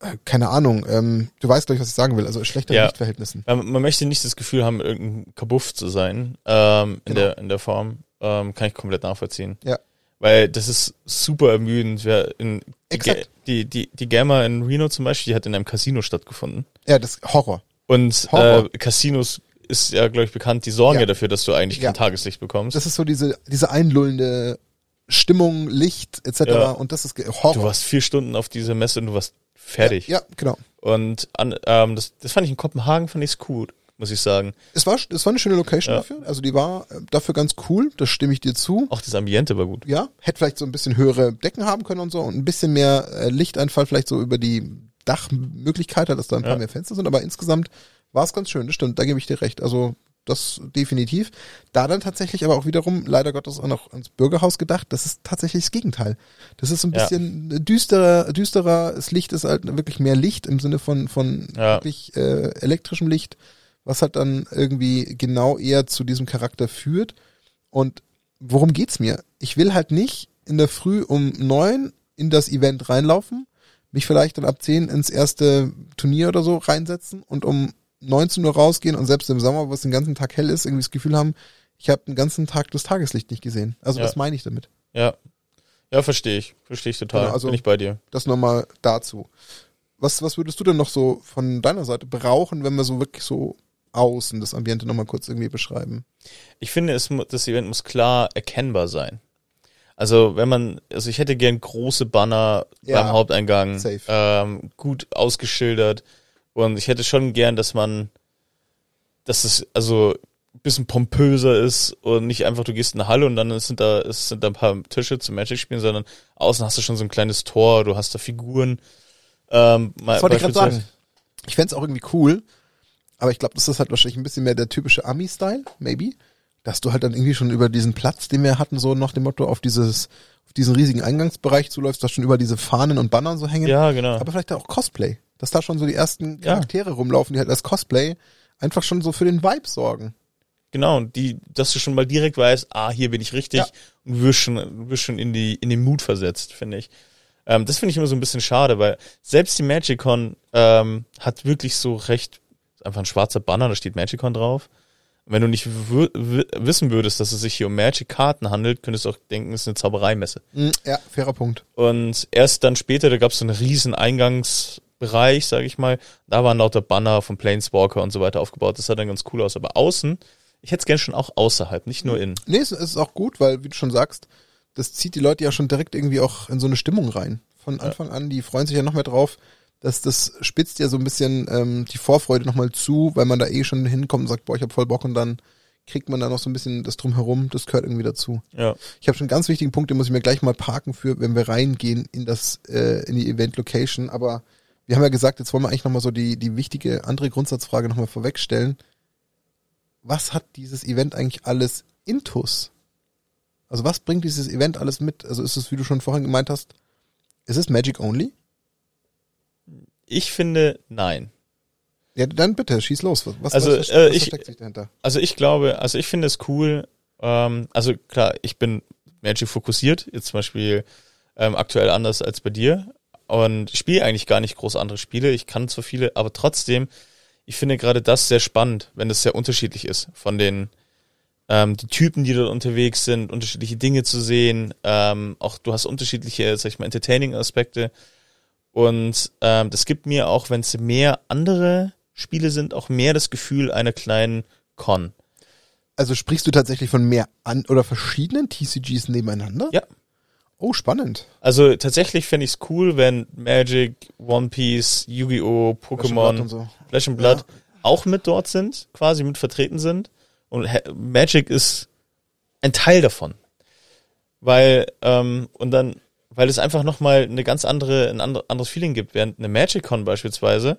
äh, keine Ahnung, ähm, du weißt gleich, was ich sagen will, also schlechteren Ja. Lichtverhältnissen. Man, man möchte nicht das Gefühl haben, irgendein Kabuff zu sein, ähm, in, Genau. der, in der Form. Ähm, kann ich komplett nachvollziehen. Ja. Weil das ist super ermüdend. Wir in, die, Exakt. die, die, die Gamma in Reno zum Beispiel, die hat in einem Casino stattgefunden. Ja, das Horror. Und Horror. äh, Casinos ist ja, glaube ich, bekannt, die sorgen ja. Ja. dafür, dass du eigentlich Ja. kein Tageslicht bekommst. Das ist so diese, diese einlullende Stimmung, Licht etc. Ja. Und das ist Horror. du warst vier Stunden auf dieser Messe und du warst fertig. Ja, genau. Und an, ähm, das, das fand ich in Kopenhagen, fand ich's cool, muss ich sagen. Es war, es war eine schöne Location Ja. dafür. Also die war äh, dafür ganz cool, das stimme ich dir zu. Auch das Ambiente war gut. Ja, hätte vielleicht so ein bisschen höhere Decken haben können und so und ein bisschen mehr äh, Lichteinfall vielleicht so über die Dachmöglichkeit, dass da ein paar Ja. mehr Fenster sind, aber insgesamt war es ganz schön, das stimmt, da gebe ich dir recht. Also das definitiv. Da dann tatsächlich aber auch wiederum, leider Gottes, auch noch ans Bürgerhaus gedacht, das ist tatsächlich das Gegenteil. Das ist so ein Ja. bisschen düsterer, düsterer, das Licht ist halt wirklich mehr Licht im Sinne von, von Ja. wirklich äh, elektrischem Licht, was halt dann irgendwie genau eher zu diesem Charakter führt. Und worum geht's mir? Ich will halt nicht in der Früh um neun in das Event reinlaufen, mich vielleicht dann ab zehn ins erste Turnier oder so reinsetzen und um 19 Uhr rausgehen und selbst im Sommer, wo es den ganzen Tag hell ist, irgendwie das Gefühl haben, ich habe den ganzen Tag das Tageslicht nicht gesehen. Also Ja. das meine ich damit. Ja. Ja, verstehe ich. Verstehe ich total. Genau, also- Bin ich bei dir. Das nochmal dazu. Was, was würdest du denn noch so von deiner Seite brauchen, wenn wir so wirklich so außen das Ambiente nochmal kurz irgendwie beschreiben? Ich finde, es, das Event muss klar erkennbar sein. Also wenn man, also ich hätte gern große Banner Ja, beim Haupteingang, ähm, gut ausgeschildert und ich hätte schon gern, dass man, dass es also ein bisschen pompöser ist und nicht einfach du gehst in eine Halle und dann sind da es sind da ein paar Tische zum Magic spielen, sondern außen hast du schon so ein kleines Tor, du hast da Figuren. Ähm, Das wollte ich gerade sagen. Ich fänd's auch irgendwie cool, aber ich glaube, das ist halt wahrscheinlich ein bisschen mehr der typische Ami-Style, maybe. Dass du halt dann irgendwie schon über diesen Platz, den wir hatten, so nach dem Motto auf dieses, auf diesen riesigen Eingangsbereich zuläufst, dass schon über diese Fahnen und Bannern so hängen. Ja, genau. Aber vielleicht auch Cosplay. Dass da schon so die ersten Ja. Charaktere rumlaufen, die halt als Cosplay einfach schon so für den Vibe sorgen. Genau, und die, dass du schon mal direkt weißt, ah, hier bin ich richtig Ja. und wirst schon, wirst schon in die, in den Mut versetzt, finde ich. Ähm, das finde ich immer so ein bisschen schade, weil selbst die Magicon ähm, hat wirklich so recht, ist einfach ein schwarzer Banner, da steht Magicon drauf. Und wenn du nicht wissen würdest, dass es sich hier um Magic-Karten handelt, könntest du auch denken, es ist eine Zaubereimesse. Mm, Ja, fairer Punkt. Und erst dann später, da gab es so einen riesen Eingangsbereich, sage ich mal. Da waren lauter Banner von Planeswalker und so weiter aufgebaut. Das sah dann ganz cool aus. Aber außen, ich hätte es gern schon auch außerhalb, nicht nur innen. Nee, es ist auch gut, weil, wie du schon sagst, das zieht die Leute ja schon direkt irgendwie auch in so eine Stimmung rein. Von Anfang an, die freuen sich ja noch mehr drauf. dass das spitzt ja so ein bisschen ähm, die Vorfreude nochmal zu, weil man da eh schon hinkommt und sagt, boah, ich hab voll Bock und dann kriegt man da noch so ein bisschen das drumherum, das gehört irgendwie dazu. Ja. Ich habe schon einen ganz wichtigen Punkt, den muss ich mir gleich mal parken für, wenn wir reingehen in das, äh, in die Event-Location. Aber wir haben ja gesagt, jetzt wollen wir eigentlich nochmal so die, die wichtige andere Grundsatzfrage nochmal vorwegstellen. Was hat dieses Event eigentlich alles intus? Also was bringt dieses Event alles mit? Also ist es, wie du schon vorhin gemeint hast, ist es Magic only? Ich finde, nein. Ja, dann bitte, schieß los. Was, was, Also, was, äh, was ich- sich dahinter? Also ich glaube, also ich finde es cool. Ähm, also klar, ich bin Magic fokussiert, jetzt zum Beispiel ähm, aktuell anders als bei dir und spiele eigentlich gar nicht groß andere Spiele. Ich kann zwar viele, aber trotzdem, ich finde gerade das sehr spannend, wenn das sehr unterschiedlich ist von den ähm, die Typen, die dort unterwegs sind, unterschiedliche Dinge zu sehen. Ähm, auch du hast unterschiedliche, sag ich mal, Entertaining-Aspekte. Und ähm, das gibt mir auch, wenn es mehr andere Spiele sind, auch mehr das Gefühl einer kleinen Con. Also sprichst du tatsächlich von mehr an oder verschiedenen TCGs nebeneinander? Ja. Oh, spannend. Also tatsächlich fände ich es cool, wenn Magic, One Piece, Yu-Gi-Oh!, Pokémon, so. Flash and Blood auch mit dort sind, quasi mit vertreten sind. Und Magic ist ein Teil davon. Weil, ähm, und dann, weil es einfach nochmal eine ganz andere, ein anderes Feeling gibt, während eine Magic-Con beispielsweise,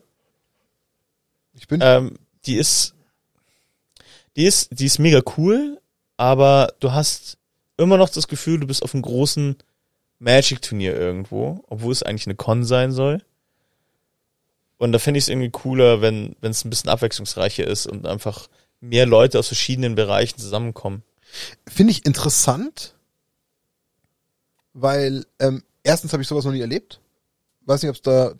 Ich bin ähm, die ist, die ist, die ist mega cool, aber du hast immer noch das Gefühl, du bist auf einem großen Magic-Turnier irgendwo, obwohl es eigentlich eine Con sein soll. Und da finde ich es irgendwie cooler, wenn es ein bisschen abwechslungsreicher ist und einfach mehr Leute aus verschiedenen Bereichen zusammenkommen. Finde ich interessant, weil ähm, erstens habe ich sowas noch nie erlebt. Weiß nicht, ob es da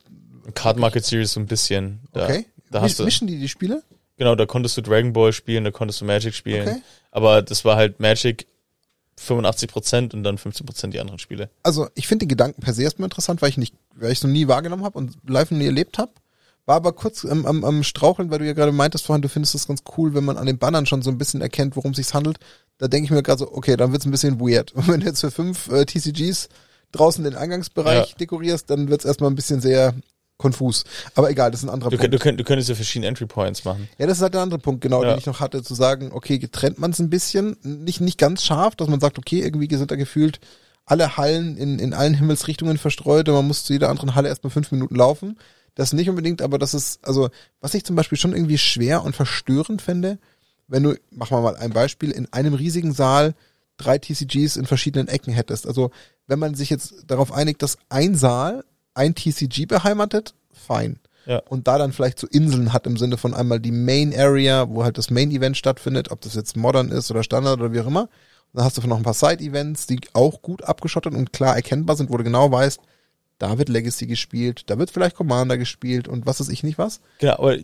Card Market Series so ein bisschen. Da, okay. da hast du, Mischen die die Spiele? genau, da konntest du Dragon Ball spielen, da konntest du Magic spielen. Okay. Aber das war halt Magic 85% und dann 15% die anderen Spiele. Also ich finde den Gedanken per se erstmal interessant, weil ich nicht, weil ich es noch nie wahrgenommen habe und live noch nie erlebt habe. War aber kurz am, am, am Straucheln, weil du ja gerade meintest vorhin, du findest es ganz cool, wenn man an den Bannern schon so ein bisschen erkennt, worum es sich handelt. Da denke ich mir gerade so, okay, dann wird's ein bisschen weird. Und wenn du jetzt für fünf äh, TCGs draußen den Eingangsbereich Ja. dekorierst, dann wird's erstmal ein bisschen sehr konfus. Aber egal, das ist ein anderer Du, Punkt. du, könnt, du könntest ja verschiedene Entry Points machen. Ja, das ist halt der andere Punkt, genau, Ja. den ich noch hatte, zu sagen, okay, getrennt man es ein bisschen, nicht, nicht ganz scharf, dass man sagt, okay, irgendwie sind da gefühlt alle Hallen in, in allen Himmelsrichtungen verstreut und man muss zu jeder anderen Halle erstmal fünf Minuten laufen. Das nicht unbedingt, aber das ist, also, was ich zum Beispiel schon irgendwie schwer und verstörend fände, wenn du, machen wir mal ein Beispiel, in einem riesigen Saal drei TCGs in verschiedenen Ecken hättest. Also, wenn man sich jetzt darauf einigt, dass ein Saal ein TCG beheimatet, fein Ja. und da dann vielleicht so Inseln hat im Sinne von einmal die Main Area, wo halt das Main Event stattfindet, ob das jetzt modern ist oder Standard oder wie auch immer. Und dann hast du noch ein paar Side Events, die auch gut abgeschottet und klar erkennbar sind, wo du genau weißt, da wird Legacy gespielt, da wird vielleicht Commander gespielt und was weiß ich nicht was. Genau, aber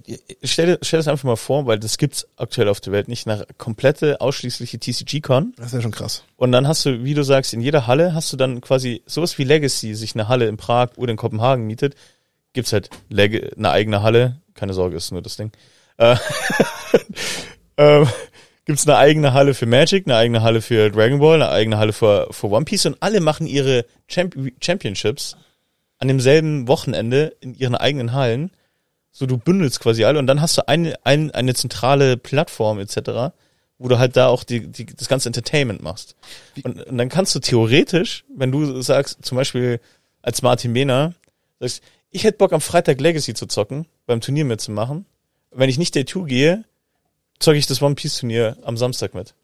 stell dir, stell das einfach mal vor, weil das gibt's aktuell auf der Welt nicht, nach komplette, ausschließliche TCG-Con. Das ja schon krass. Und dann hast du, wie du sagst, in jeder Halle hast du dann quasi sowas wie Legacy, sich eine Halle in Prag oder in Kopenhagen mietet, gibt's halt Leg eine eigene Halle. Keine Sorge, ist nur das Ding. Äh, ähm, gibt's eine eigene Halle für Magic, eine eigene Halle für Dragon Ball, eine eigene Halle für, für One Piece und alle machen ihre Champ Championships an demselben Wochenende in ihren eigenen Hallen. So, du bündelst quasi alle und dann hast du eine, ein, eine zentrale Plattform etc., wo du halt da auch die, die, das ganze Entertainment machst. Und, und dann kannst du theoretisch, wenn du sagst, zum Beispiel als Martin Behner, sagst, ich hätte Bock am Freitag Legacy zu zocken, beim Turnier mitzumachen. Wenn ich nicht Day 2 gehe, zocke ich das One Piece Turnier am Samstag mit.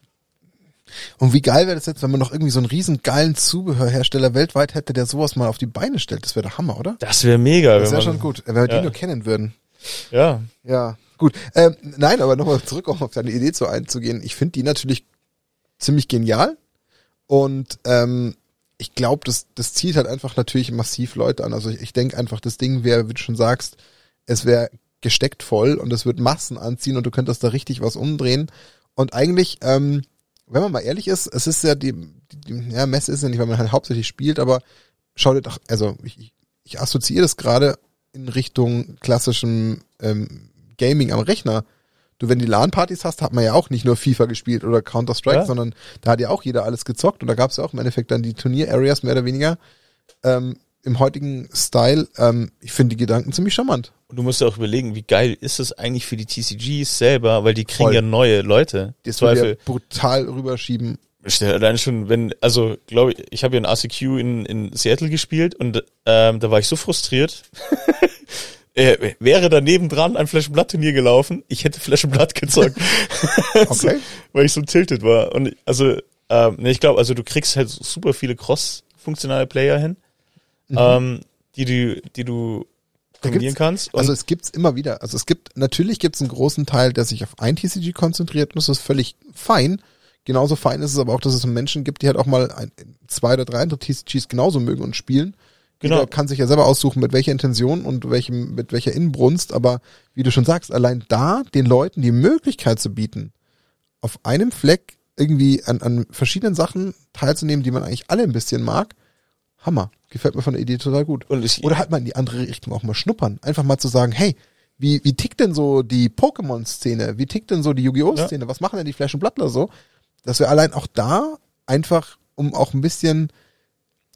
Und wie geil wäre das jetzt, wenn man noch irgendwie so einen riesen geilen Zubehörhersteller weltweit hätte, der sowas mal auf die Beine stellt. Das wäre der Hammer, oder? Das wäre mega. Das wäre schon gut, wenn wir Ja. die nur kennen würden. Ja, Ja, gut. Ähm, nein, aber nochmal zurück um auf deine Idee zu einzugehen. Ich finde die natürlich ziemlich genial und ähm, ich glaube, das, das zieht halt einfach natürlich massiv Leute an. Also ich, ich denke einfach, das Ding wäre, wie du schon sagst, es wäre gesteckt voll und es wird Massen anziehen und du könntest da richtig was umdrehen. Und eigentlich, ähm, wenn man mal ehrlich ist, es ist ja die, die, ja, Messe ist ja nicht, weil man halt hauptsächlich spielt, aber schau dir doch, also ich, ich- ich assoziiere das gerade in Richtung klassischem ähm, Gaming am Rechner. Du, wenn die LAN-Partys hast, hat man ja auch nicht nur FIFA gespielt oder Counter-Strike, Ja. sondern da hat ja auch jeder alles gezockt und da gab es ja auch im Endeffekt dann die Turnier-Areas mehr oder weniger. Ähm, Im heutigen Style, ähm, ich finde die Gedanken ziemlich charmant. und du musst ja auch überlegen, wie geil ist es eigentlich für die TCGs selber, weil die kriegen Voll. ja neue Leute. Das würde Zweifel. ja brutal rüberschieben. Allein schon, wenn, also glaube ich, ich habe ja ein ACQ in, in Seattle gespielt und ähm, da war ich so frustriert. äh, wäre daneben dran ein Flash Blood Turnier gelaufen, ich hätte Flash Blood gezockt. Okay. weil ich so tilted war. Und also, ähm, ich glaube, also du kriegst halt super viele cross-funktionale Player hin, ähm, die du, die du kombinieren kannst. Also es gibt's immer wieder. Also es gibt, natürlich gibt's einen großen Teil, der sich auf ein TCG konzentriert und das ist völlig fein. Genauso fein ist es aber auch, dass es Menschen gibt, die halt auch mal ein, zwei oder drei andere TCGs genauso mögen und spielen. Genau. Jeder kann sich ja selber aussuchen, mit welcher Intention und welchem, mit welcher Inbrunst, aber wie du schon sagst, allein da den Leuten die Möglichkeit zu bieten, auf einem Fleck irgendwie an, an verschiedenen Sachen teilzunehmen, die man eigentlich alle ein bisschen mag, Hammer. Gefällt mir von der Idee total gut. Ich- Oder halt mal in die andere Richtung auch mal schnuppern. Einfach mal zu sagen, hey, wie, wie tickt denn so die Pokémon-Szene? Wie tickt denn so die Yu-Gi-Oh! Szene? Was machen denn die Flash und Blattler so? Dass wir allein auch da einfach, um auch ein bisschen,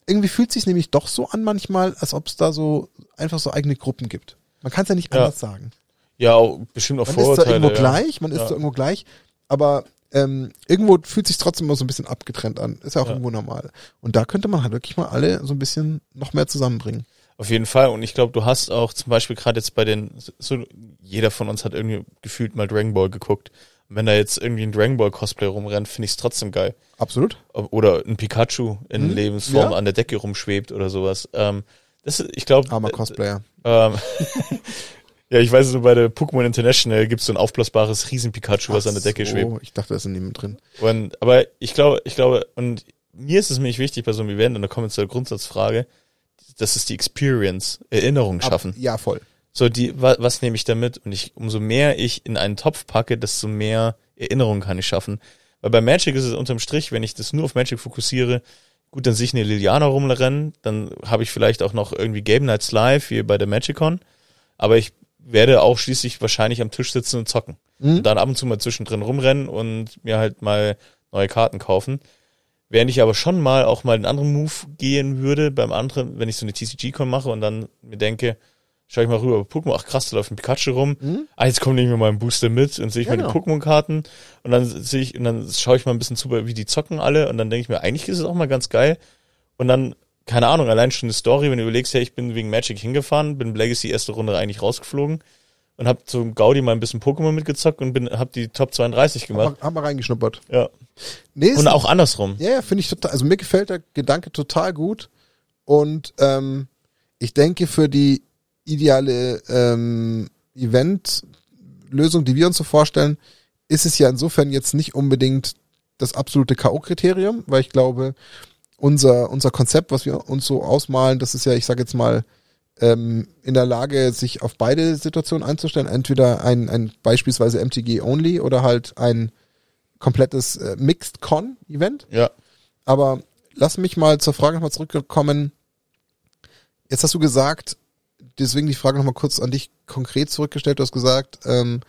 irgendwie fühlt sich nämlich doch so an manchmal, als ob es da so einfach so eigene Gruppen gibt. Man kann es ja nicht Ja. anders sagen. ja, bestimmt auch Man ist zwar Vorurteile. irgendwo ja. gleich, man ist Ja. zwar irgendwo gleich, aber ähm, irgendwo fühlt sich trotzdem immer so ein bisschen abgetrennt an. Ist ja auch Ja. irgendwo normal. Und da könnte man halt wirklich mal alle so ein bisschen noch mehr zusammenbringen. Auf jeden Fall. Und ich glaube, du hast auch zum Beispiel gerade jetzt bei den, so, jeder von uns hat irgendwie gefühlt mal Dragon Ball geguckt. Und wenn da jetzt irgendwie ein Dragon Ball Cosplay rumrennt, finde ich es trotzdem geil. Absolut. Oder ein Pikachu in Mhm. Lebensform Ja. an der Decke rumschwebt oder sowas. Ähm, das, ist- ich glaube, Armer Cosplayer. ähm, ja, ich weiß, so bei der Pokémon International gibt es so ein aufblasbares Riesen-Pikachu, was an der Decke Ach schwebt. so, Ich dachte, da ist niemand drin. Und, aber ich glaube, ich glaube, und mir ist es nämlich wichtig bei so einem Event, und da kommen wir zur Grundsatzfrage, das ist die Experience, Erinnerung schaffen. Ab, ja, voll. So, die, wa, was nehme ich damit? Und ich, umso mehr ich in einen Topf packe, desto mehr Erinnerungen kann ich schaffen. Weil bei Magic ist es unterm Strich, wenn ich das nur auf Magic fokussiere, gut, dann sehe ich eine Liliana rumrennen, dann habe ich vielleicht auch noch irgendwie Game Nights Live, wie bei der Magicon, aber ich werde auch schließlich wahrscheinlich am Tisch sitzen und zocken. Mhm. Und dann ab und zu mal zwischendrin rumrennen und mir halt mal neue Karten kaufen. Während ich aber schon mal auch mal einen anderen Move gehen würde beim anderen, wenn ich so eine TCG-Con mache und dann mir denke, Schau ich mal rüber über Pokémon, ach krass, da läuft ein Pikachu rum. Mhm. Ah, jetzt kommt nicht mehr mein Booster mit und sehe ich Ja, meine genau. Pokémon-Karten und dann sehe ich, und dann schaue ich mal ein bisschen zu, wie die zocken alle und dann denke ich mir, eigentlich ist es auch mal ganz geil. Und dann, keine Ahnung, allein schon eine Story, wenn du überlegst, ja, ich bin wegen Magic hingefahren, bin Legacy erste Runde eigentlich rausgeflogen und hab im Gaudi mal ein bisschen Pokémon mitgezockt und bin, hab die Top 32 gemacht. Haben wir, haben wir reingeschnuppert. Ja. Nee, Und auch andersrum. Ja, ja, finde ich total, also mir gefällt der Gedanke total gut und ähm, ich denke für die ideale ähm, Event-Lösung, die wir uns so vorstellen, ist es ja insofern jetzt nicht unbedingt das absolute K.O.-Kriterium, weil ich glaube, unser, unser Konzept, was wir uns so ausmalen, das ist ja, ich sage jetzt mal, ähm, in der Lage, sich auf beide Situationen einzustellen. Entweder ein, ein beispielsweise MTG Only oder halt ein komplettes äh, Mixed Con Event. Ja. Aber lass mich mal zur Frage nochmal zurückkommen. Jetzt hast du gesagt, deswegen die Frage nochmal kurz an dich konkret zurückgestellt. Du hast gesagt, ähm,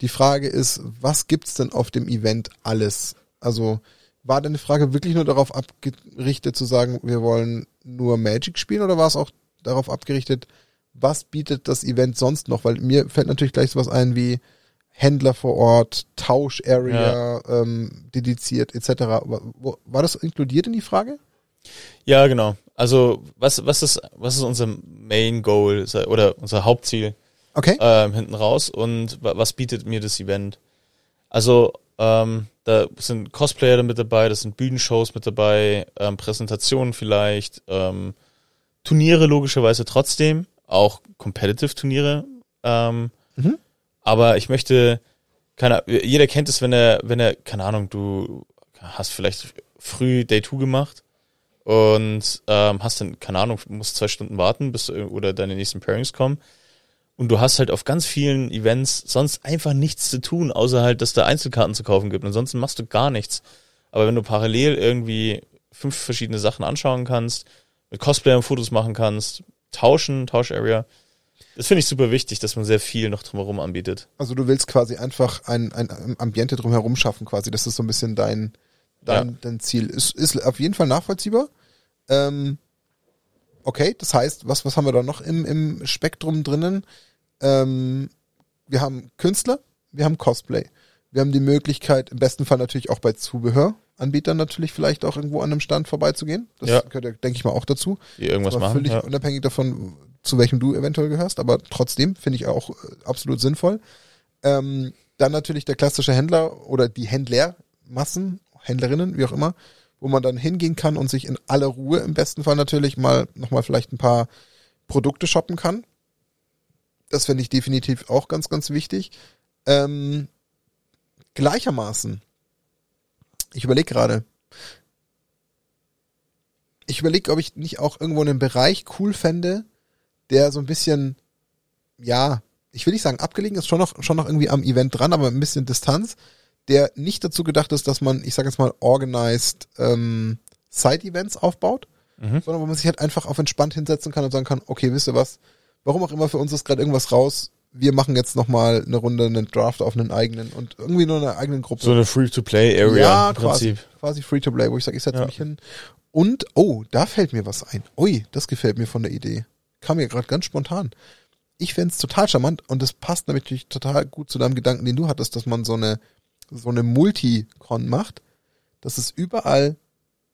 die Frage ist, was gibt's denn auf dem Event alles? Also war deine Frage wirklich nur darauf abgerichtet zu sagen, wir wollen nur Magic spielen oder war es auch darauf abgerichtet, was bietet das Event sonst noch? Weil mir fällt natürlich gleich sowas ein wie Händler vor Ort, Tausch-Area, ähm, dediziert etc. War, das inkludiert in die Frage? Ja, genau. Also, was, was ist, was ist unser Main Goal oder unser Hauptziel? Okay. ähm, hinten raus und wa- was bietet mir das Event? Also ähm, da sind Cosplayer da mit dabei, das sind Bühnenshows mit dabei, ähm, Präsentationen vielleicht, ähm, Turniere logischerweise trotzdem, auch Competitive Turniere. Ähm, Mhm. Aber ich möchte, keine, jeder kennt es, wenn er, wenn er, keine Ahnung, du hast vielleicht früh Day 2 gemacht und ähm, hast dann, keine Ahnung, musst zwei Stunden warten, bis oder deine nächsten Pairings kommen. Und du hast halt auf ganz vielen Events sonst einfach nichts zu tun, außer halt, dass da Einzelkarten zu kaufen gibt. Ansonsten machst du gar nichts. Aber wenn du parallel irgendwie fünf verschiedene Sachen anschauen kannst, mit Cosplayern Fotos machen kannst, tauschen, Tausch-Area, das finde ich super wichtig, dass man sehr viel noch drumherum anbietet. Also du willst quasi einfach ein, ein Ambiente drumherum schaffen quasi. Das ist so ein bisschen dein, dein, Ja. dein Ziel. Ist, ist auf jeden Fall nachvollziehbar. Ähm, okay, das heißt, was, was haben wir da noch im, im Spektrum drinnen? Ähm, wir haben Künstler, wir haben Cosplay. Wir haben die Möglichkeit, im besten Fall natürlich auch bei Zubehöranbietern natürlich vielleicht auch irgendwo an einem Stand vorbeizugehen. Das Ja. gehört, ja, denke ich mal, auch dazu. Die irgendwas machen. völlig Ja. unabhängig davon, zu welchem du eventuell gehörst, aber trotzdem finde ich auch äh, absolut sinnvoll. Ähm, dann natürlich der klassische Händler oder die Händlermassen, Händlerinnen, wie auch immer, wo man dann hingehen kann und sich in aller Ruhe im besten Fall natürlich mal nochmal vielleicht ein paar Produkte shoppen kann. Das finde ich definitiv auch ganz, ganz wichtig. Ähm, gleichermaßen, ich überlege gerade, ich überlege, ob ich nicht auch irgendwo einen Bereich cool fände, der so ein bisschen, ja, ich will nicht sagen abgelegen ist, schon noch, schon noch irgendwie am Event dran, aber ein bisschen Distanz, der nicht dazu gedacht ist, dass man, ich sage jetzt mal, organized ähm, Side-Events aufbaut, Mhm. sondern wo man sich halt einfach auf entspannt hinsetzen kann und sagen kann, okay, wisst ihr was, warum auch immer für uns ist gerade irgendwas raus, wir machen jetzt nochmal eine Runde, einen Draft auf einen eigenen und irgendwie nur eine eigenen Gruppe. So eine Free-to-Play-Area Ja, im quasi, Prinzip. quasi Free-to-Play, wo ich sage, ich setze Ja. mich hin. Und, oh, da fällt mir was ein. Ui, das gefällt mir von der Idee. Kam mir gerade ganz spontan. Ich fänd's total charmant und das passt natürlich total gut zu deinem Gedanken, den du hattest, dass man so eine, so eine Multicon macht, dass es überall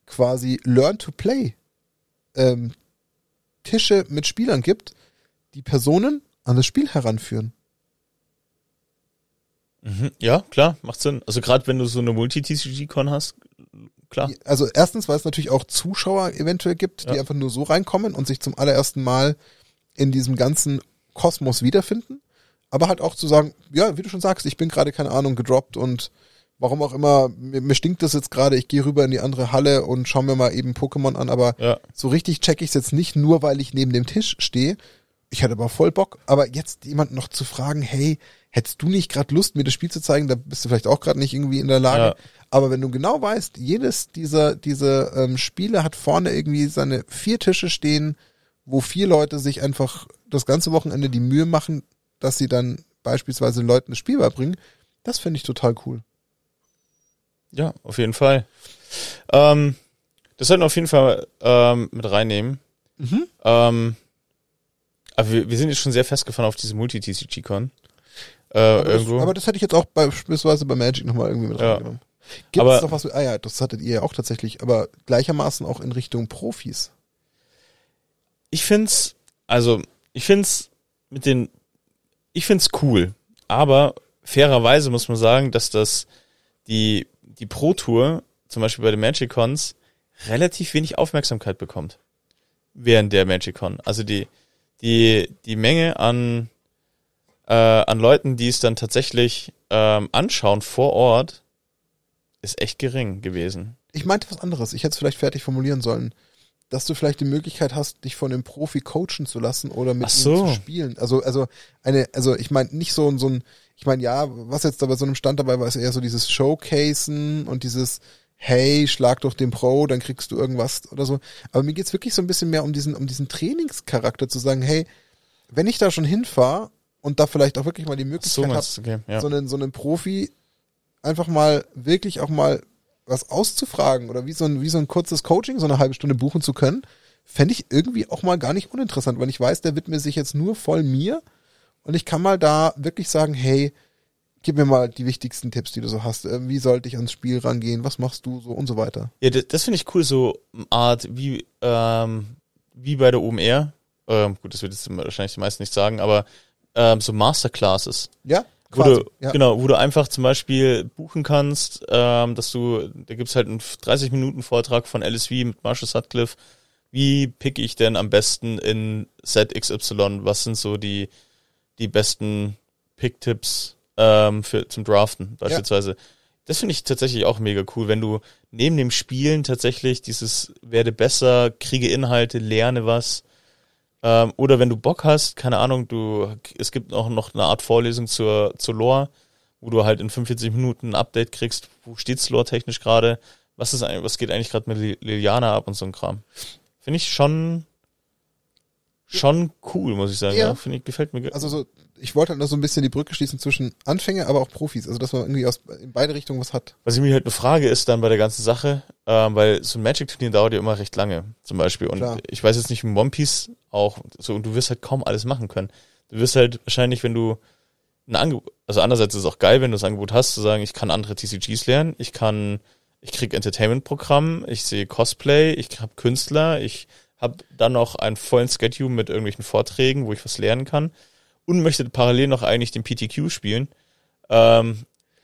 quasi Learn-to-Play ähm, Tische mit Spielern gibt, die Personen an das Spiel heranführen. Mhm. Ja, klar, macht Sinn. Also gerade wenn du so eine Multi-TCG-Con hast, klar. Also erstens, weil es natürlich auch Zuschauer eventuell gibt, die Ja. einfach nur so reinkommen und sich zum allerersten Mal in diesem ganzen Kosmos wiederfinden. Aber halt auch zu sagen, ja, wie du schon sagst, ich bin gerade, keine Ahnung, gedroppt und warum auch immer, mir, mir stinkt das jetzt gerade, ich gehe rüber in die andere Halle und schau mir mal eben Pokémon an, aber Ja, so richtig check ich es jetzt nicht nur, weil ich neben dem Tisch stehe. Ich hatte aber voll Bock, aber jetzt jemanden noch zu fragen, hey, hättest du nicht gerade Lust, mir das Spiel zu zeigen? Da bist du vielleicht auch gerade nicht irgendwie in der Lage. Ja. Aber wenn du genau weißt, jedes dieser diese ähm, Spiele hat vorne irgendwie seine vier Tische stehen, wo vier Leute sich einfach das ganze Wochenende die Mühe machen, dass sie dann beispielsweise Leuten das Spiel beibringen, das finde ich total cool. ja, auf jeden Fall. Ähm, das sollten wir auf jeden Fall ähm, mit reinnehmen. Mhm. Ähm, Aber wir, wir sind jetzt schon sehr festgefahren auf diese Multi-TCG-Con. Äh, Aber das, irgendwo. aber das hätte ich jetzt auch beispielsweise bei Magic nochmal irgendwie mit Ja. reingenommen. Gibt Aber- es noch was, ah ja, das hattet ihr ja auch tatsächlich, aber gleichermaßen auch in Richtung Profis. ich find's, also, ich find's mit den, ich find's cool. Aber fairerweise muss man sagen, dass das, die, die Pro Tour, zum Beispiel bei den Magic Cons, relativ wenig Aufmerksamkeit bekommt. Während der Magic Con. Also die, die, die Menge an, äh, an Leuten, die es dann tatsächlich ähm, anschauen vor Ort, ist echt gering gewesen. Ich meinte was anderes, ich hätte es vielleicht fertig formulieren sollen. Dass du vielleicht die Möglichkeit hast, dich von einem Profi coachen zu lassen oder mit so. ihm zu spielen. Also, also eine, also ich meine nicht so, ein- so ein, ich meine, ja, was jetzt da bei so einem Stand dabei war, ist eher so dieses Showcasen und dieses, hey, schlag doch den Pro, dann kriegst du irgendwas oder so. Aber mir geht's wirklich so ein bisschen mehr um diesen, um diesen Trainingscharakter zu sagen, hey, wenn ich da schon hinfahre und da vielleicht auch wirklich mal die Möglichkeit habe, okay, ja. so einen, so einen Profi einfach mal wirklich auch mal was auszufragen oder wie so ein, wie so ein kurzes Coaching, so eine halbe Stunde buchen zu können, fände ich irgendwie auch mal gar nicht uninteressant, weil ich weiß, der widmet sich jetzt nur voll mir und ich kann mal da wirklich sagen, hey, gib mir mal die wichtigsten Tipps, die du so hast. Äh, Wie sollte ich ans Spiel rangehen? Was machst du so und so weiter? Ja, das, das finde ich cool, so Art wie, ähm, wie bei der OMR. Ähm, gut, das wird jetzt wahrscheinlich die meisten nicht sagen, aber ähm, so Masterclasses. Ja, Wo quasi. du, ja. Genau, wo du einfach zum Beispiel buchen kannst, ähm, dass du, da gibt's halt einen 30 Minuten Vortrag von LSV mit Marshall Sutcliffe. Wie picke ich denn am besten in Set XY? Was sind so die, die besten Pick-Tipps ähm, für, zum Draften beispielsweise? Das finde ich tatsächlich auch mega cool, wenn du neben dem Spielen tatsächlich dieses werde besser, kriege Inhalte, lerne was. Ähm, oder wenn du Bock hast, keine Ahnung, du, es gibt auch noch eine Art Vorlesung zur, zur Lore, wo du halt in 45 Minuten ein Update kriegst, wo steht's Lore-technisch gerade, was ist eigentlich, was geht eigentlich gerade mit Li- Liliana ab und so ein Kram. Finde ich schon, schon cool, muss ich sagen. Ja. Ja. Finde ich, gefällt mir. Also so, ich wollte halt nur so ein bisschen die Brücke schließen zwischen Anfänger, aber auch Profis. Also dass man irgendwie aus in beide Richtungen was hat. Was ich mir halt eine Frage ist dann bei der ganzen Sache, ähm, weil so ein Magic-Turnier dauert ja immer recht lange, zum Beispiel. Und Klar. ich weiß jetzt nicht, im One Piece auch, so, und du wirst halt kaum alles machen können. Du wirst halt wahrscheinlich, wenn du ein Angebot, also andererseits ist es auch geil, wenn du das Angebot hast, zu sagen, ich kann andere TCGs lernen, ich kann, ich krieg Entertainment-Programm, ich sehe Cosplay, ich habe Künstler, ich habe dann noch einen vollen Schedule mit irgendwelchen Vorträgen, wo ich was lernen kann und möchte parallel noch eigentlich den PTQ spielen. Ähm,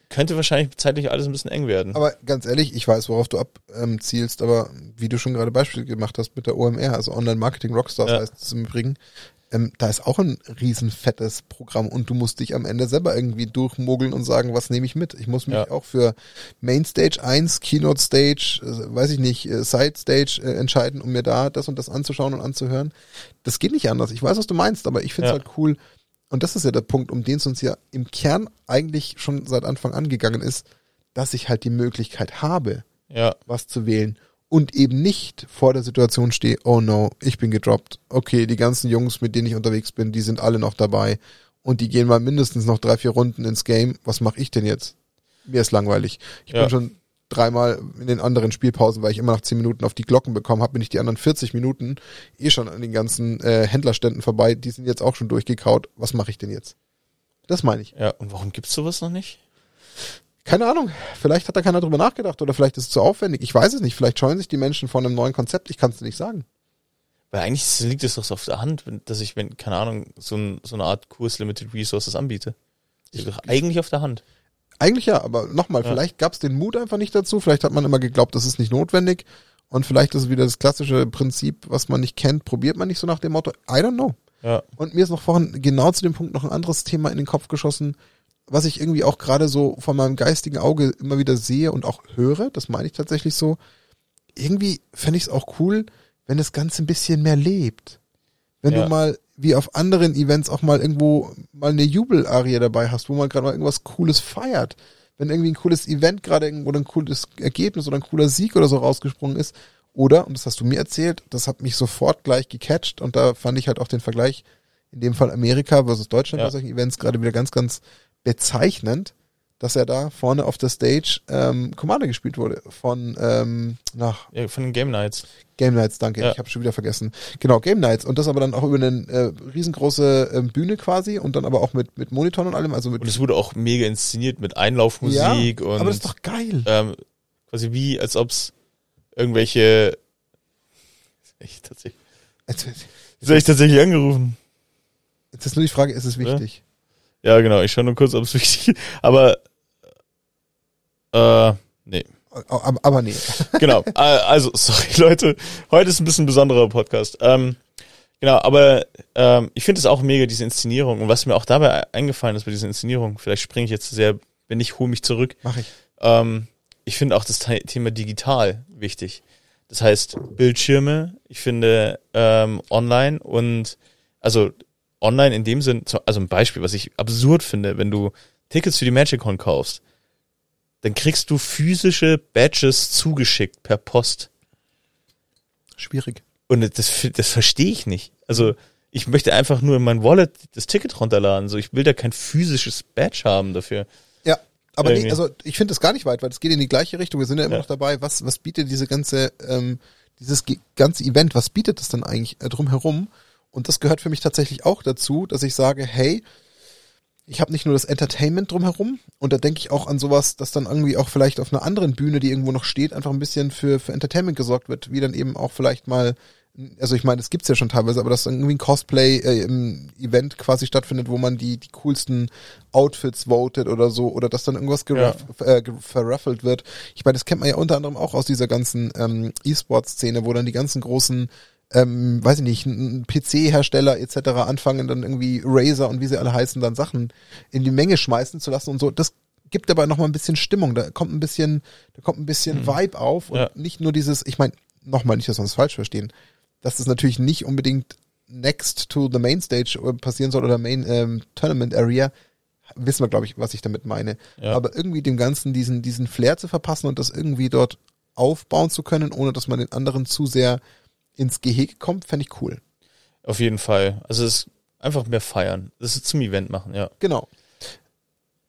könnte wahrscheinlich zeitlich alles ein bisschen eng werden. Aber ganz ehrlich, ich weiß, worauf du abzielst, ähm, aber wie du schon gerade Beispiel gemacht hast mit der OMR, also Online Marketing Rockstars Ja. heißt es im Übrigen, ähm, da ist auch ein riesen fettes Programm und du musst dich am Ende selber irgendwie durchmogeln und sagen, was nehme ich mit? Ich muss mich Ja. auch für Mainstage 1, Keynote Stage, äh, weiß ich nicht, äh, Side Stage äh, entscheiden, um mir da das und das anzuschauen und anzuhören. Das geht nicht anders. Ich weiß, was du meinst, aber ich finde es Ja. halt cool. Und das ist ja der Punkt, um den es uns ja im Kern eigentlich schon seit Anfang an gegangen ist, dass ich halt die Möglichkeit habe, ja, was zu wählen und eben nicht vor der Situation stehe, oh no, ich bin gedroppt. Okay, die ganzen Jungs, mit denen ich unterwegs bin, die sind alle noch dabei und die gehen mal mindestens noch drei, vier Runden ins Game. Was mache ich denn jetzt? Mir ist langweilig. Ich Ja. bin schon dreimal in den anderen Spielpausen, weil ich immer nach zehn Minuten auf die Glocken bekommen habe, bin ich die anderen 40 Minuten eh schon an den ganzen äh, Händlerständen vorbei. Die sind jetzt auch schon durchgekaut. Was mache ich denn jetzt? Das meine ich. ja. Und warum gibt's sowas noch nicht? Keine Ahnung. Vielleicht hat da keiner drüber nachgedacht oder vielleicht ist es zu aufwendig. Ich weiß es nicht. Vielleicht scheuen sich die Menschen vor einem neuen Konzept. Ich kann es dir nicht sagen. Weil eigentlich liegt es doch so auf der Hand, dass ich, wenn, keine Ahnung, so, ein, so eine Art Kurs Limited Resources anbiete. Liegt doch eigentlich auf der Hand. Eigentlich ja, aber nochmal, Ja. vielleicht gab es den Mut einfach nicht dazu. Vielleicht hat man immer geglaubt, das ist nicht notwendig. Und vielleicht ist es wieder das klassische Prinzip, was man nicht kennt, probiert man nicht so nach dem Motto. I don't know. Ja, Und mir ist noch vorhin genau zu dem Punkt noch ein anderes Thema in den Kopf geschossen, was ich irgendwie auch gerade so von meinem geistigen Auge immer wieder sehe und auch höre. Das meine ich tatsächlich so. Irgendwie fände ich es auch cool, wenn das Ganze ein bisschen mehr lebt. Wenn Ja. du mal wie auf anderen Events auch mal irgendwo mal eine Jubelarie dabei hast, wo man gerade mal irgendwas Cooles feiert. Wenn irgendwie ein cooles Event gerade irgendwo ein cooles Ergebnis oder ein cooler Sieg oder so rausgesprungen ist. Oder, und das hast du mir erzählt, das hat mich sofort gleich gecatcht und da fand ich halt auch den Vergleich, in dem Fall Amerika versus Deutschland Ja. bei solchen Events gerade wieder ganz, ganz bezeichnend. Dass er da vorne auf der Stage ähm, Commander gespielt wurde von ähm, nach Ja, von den Game Nights. Game Nights, danke, Ja. ich habe schon wieder vergessen. Genau, Game Nights und das aber dann auch über eine äh, riesengroße ähm, Bühne quasi und dann aber auch mit mit Monitoren und allem, also mit Und es wurde auch mega inszeniert mit Einlaufmusik ja, und aber das ist doch geil. ähm, quasi wie, als ob's irgendwelche. Ich tatsächlich. Jetzt, ich tatsächlich angerufen. jetzt ist nur die Frage, ist es wichtig? Ja, genau. Ich schaue nur kurz, ob es wichtig ist. Aber äh, nee. Aber, aber nee. Genau. Äh, also, sorry, Leute. Heute ist ein bisschen ein besonderer Podcast. Ähm, genau, aber ähm, ich finde es auch mega, diese Inszenierung. Und was mir auch dabei eingefallen ist bei dieser Inszenierung, vielleicht springe ich jetzt sehr, wenn ich, hole mich zurück. Mach ich. Ähm, ich finde auch das Thema digital wichtig. Das heißt Bildschirme, ich finde ähm, online und also online in dem Sinn, so- also ein Beispiel, was ich absurd finde, wenn du Tickets für die MagicCon kaufst, dann kriegst du physische Badges zugeschickt per Post. Schwierig. Und das, das verstehe ich nicht. Also ich möchte einfach nur in mein Wallet das Ticket runterladen. So, ich will da kein physisches Badge haben dafür. Ja, aber nee, also ich finde das gar nicht weit, weil es geht in die gleiche Richtung. Wir sind ja immer Ja. noch dabei. Was, was bietet diese ganze, ähm, dieses ganze Event, was bietet das dann eigentlich äh, drumherum? Und das gehört für mich tatsächlich auch dazu, dass ich sage, hey, ich habe nicht nur das Entertainment drumherum und da denke ich auch an sowas, dass dann irgendwie auch vielleicht auf einer anderen Bühne, die irgendwo noch steht, einfach ein bisschen für, für Entertainment gesorgt wird, wie dann eben auch vielleicht mal, also ich meine, das gibt's ja schon teilweise, aber dass dann irgendwie ein Cosplay äh, im Event quasi stattfindet, wo man die, die coolsten Outfits votet oder so, oder dass dann irgendwas geraff, äh, verraffelt wird. Ich meine, das kennt man ja unter anderem auch aus dieser ganzen ähm, E-Sport-Szene, wo dann die ganzen großen ähm, weiß ich nicht, ein PC-Hersteller etc. anfangen, dann irgendwie Razer und wie sie alle heißen, dann Sachen in die Menge schmeißen zu lassen und so. Das gibt aber nochmal ein bisschen Stimmung. Da kommt ein bisschen, da kommt ein bisschen Vibe auf und Ja. nicht nur dieses, ich meine, nochmal nicht, dass wir uns falsch verstehen, dass das natürlich nicht unbedingt next to the main stage äh, passieren soll oder main ähm, Tournament Area. Wissen wir, glaube ich, was ich damit meine. Ja. Aber irgendwie dem Ganzen diesen, diesen Flair zu verpassen und das irgendwie dort aufbauen zu können, ohne dass man den anderen zu sehr ins Gehege kommt, fände ich cool. Auf jeden Fall. Also es ist einfach mehr feiern. Das ist zum Event machen, ja. Genau.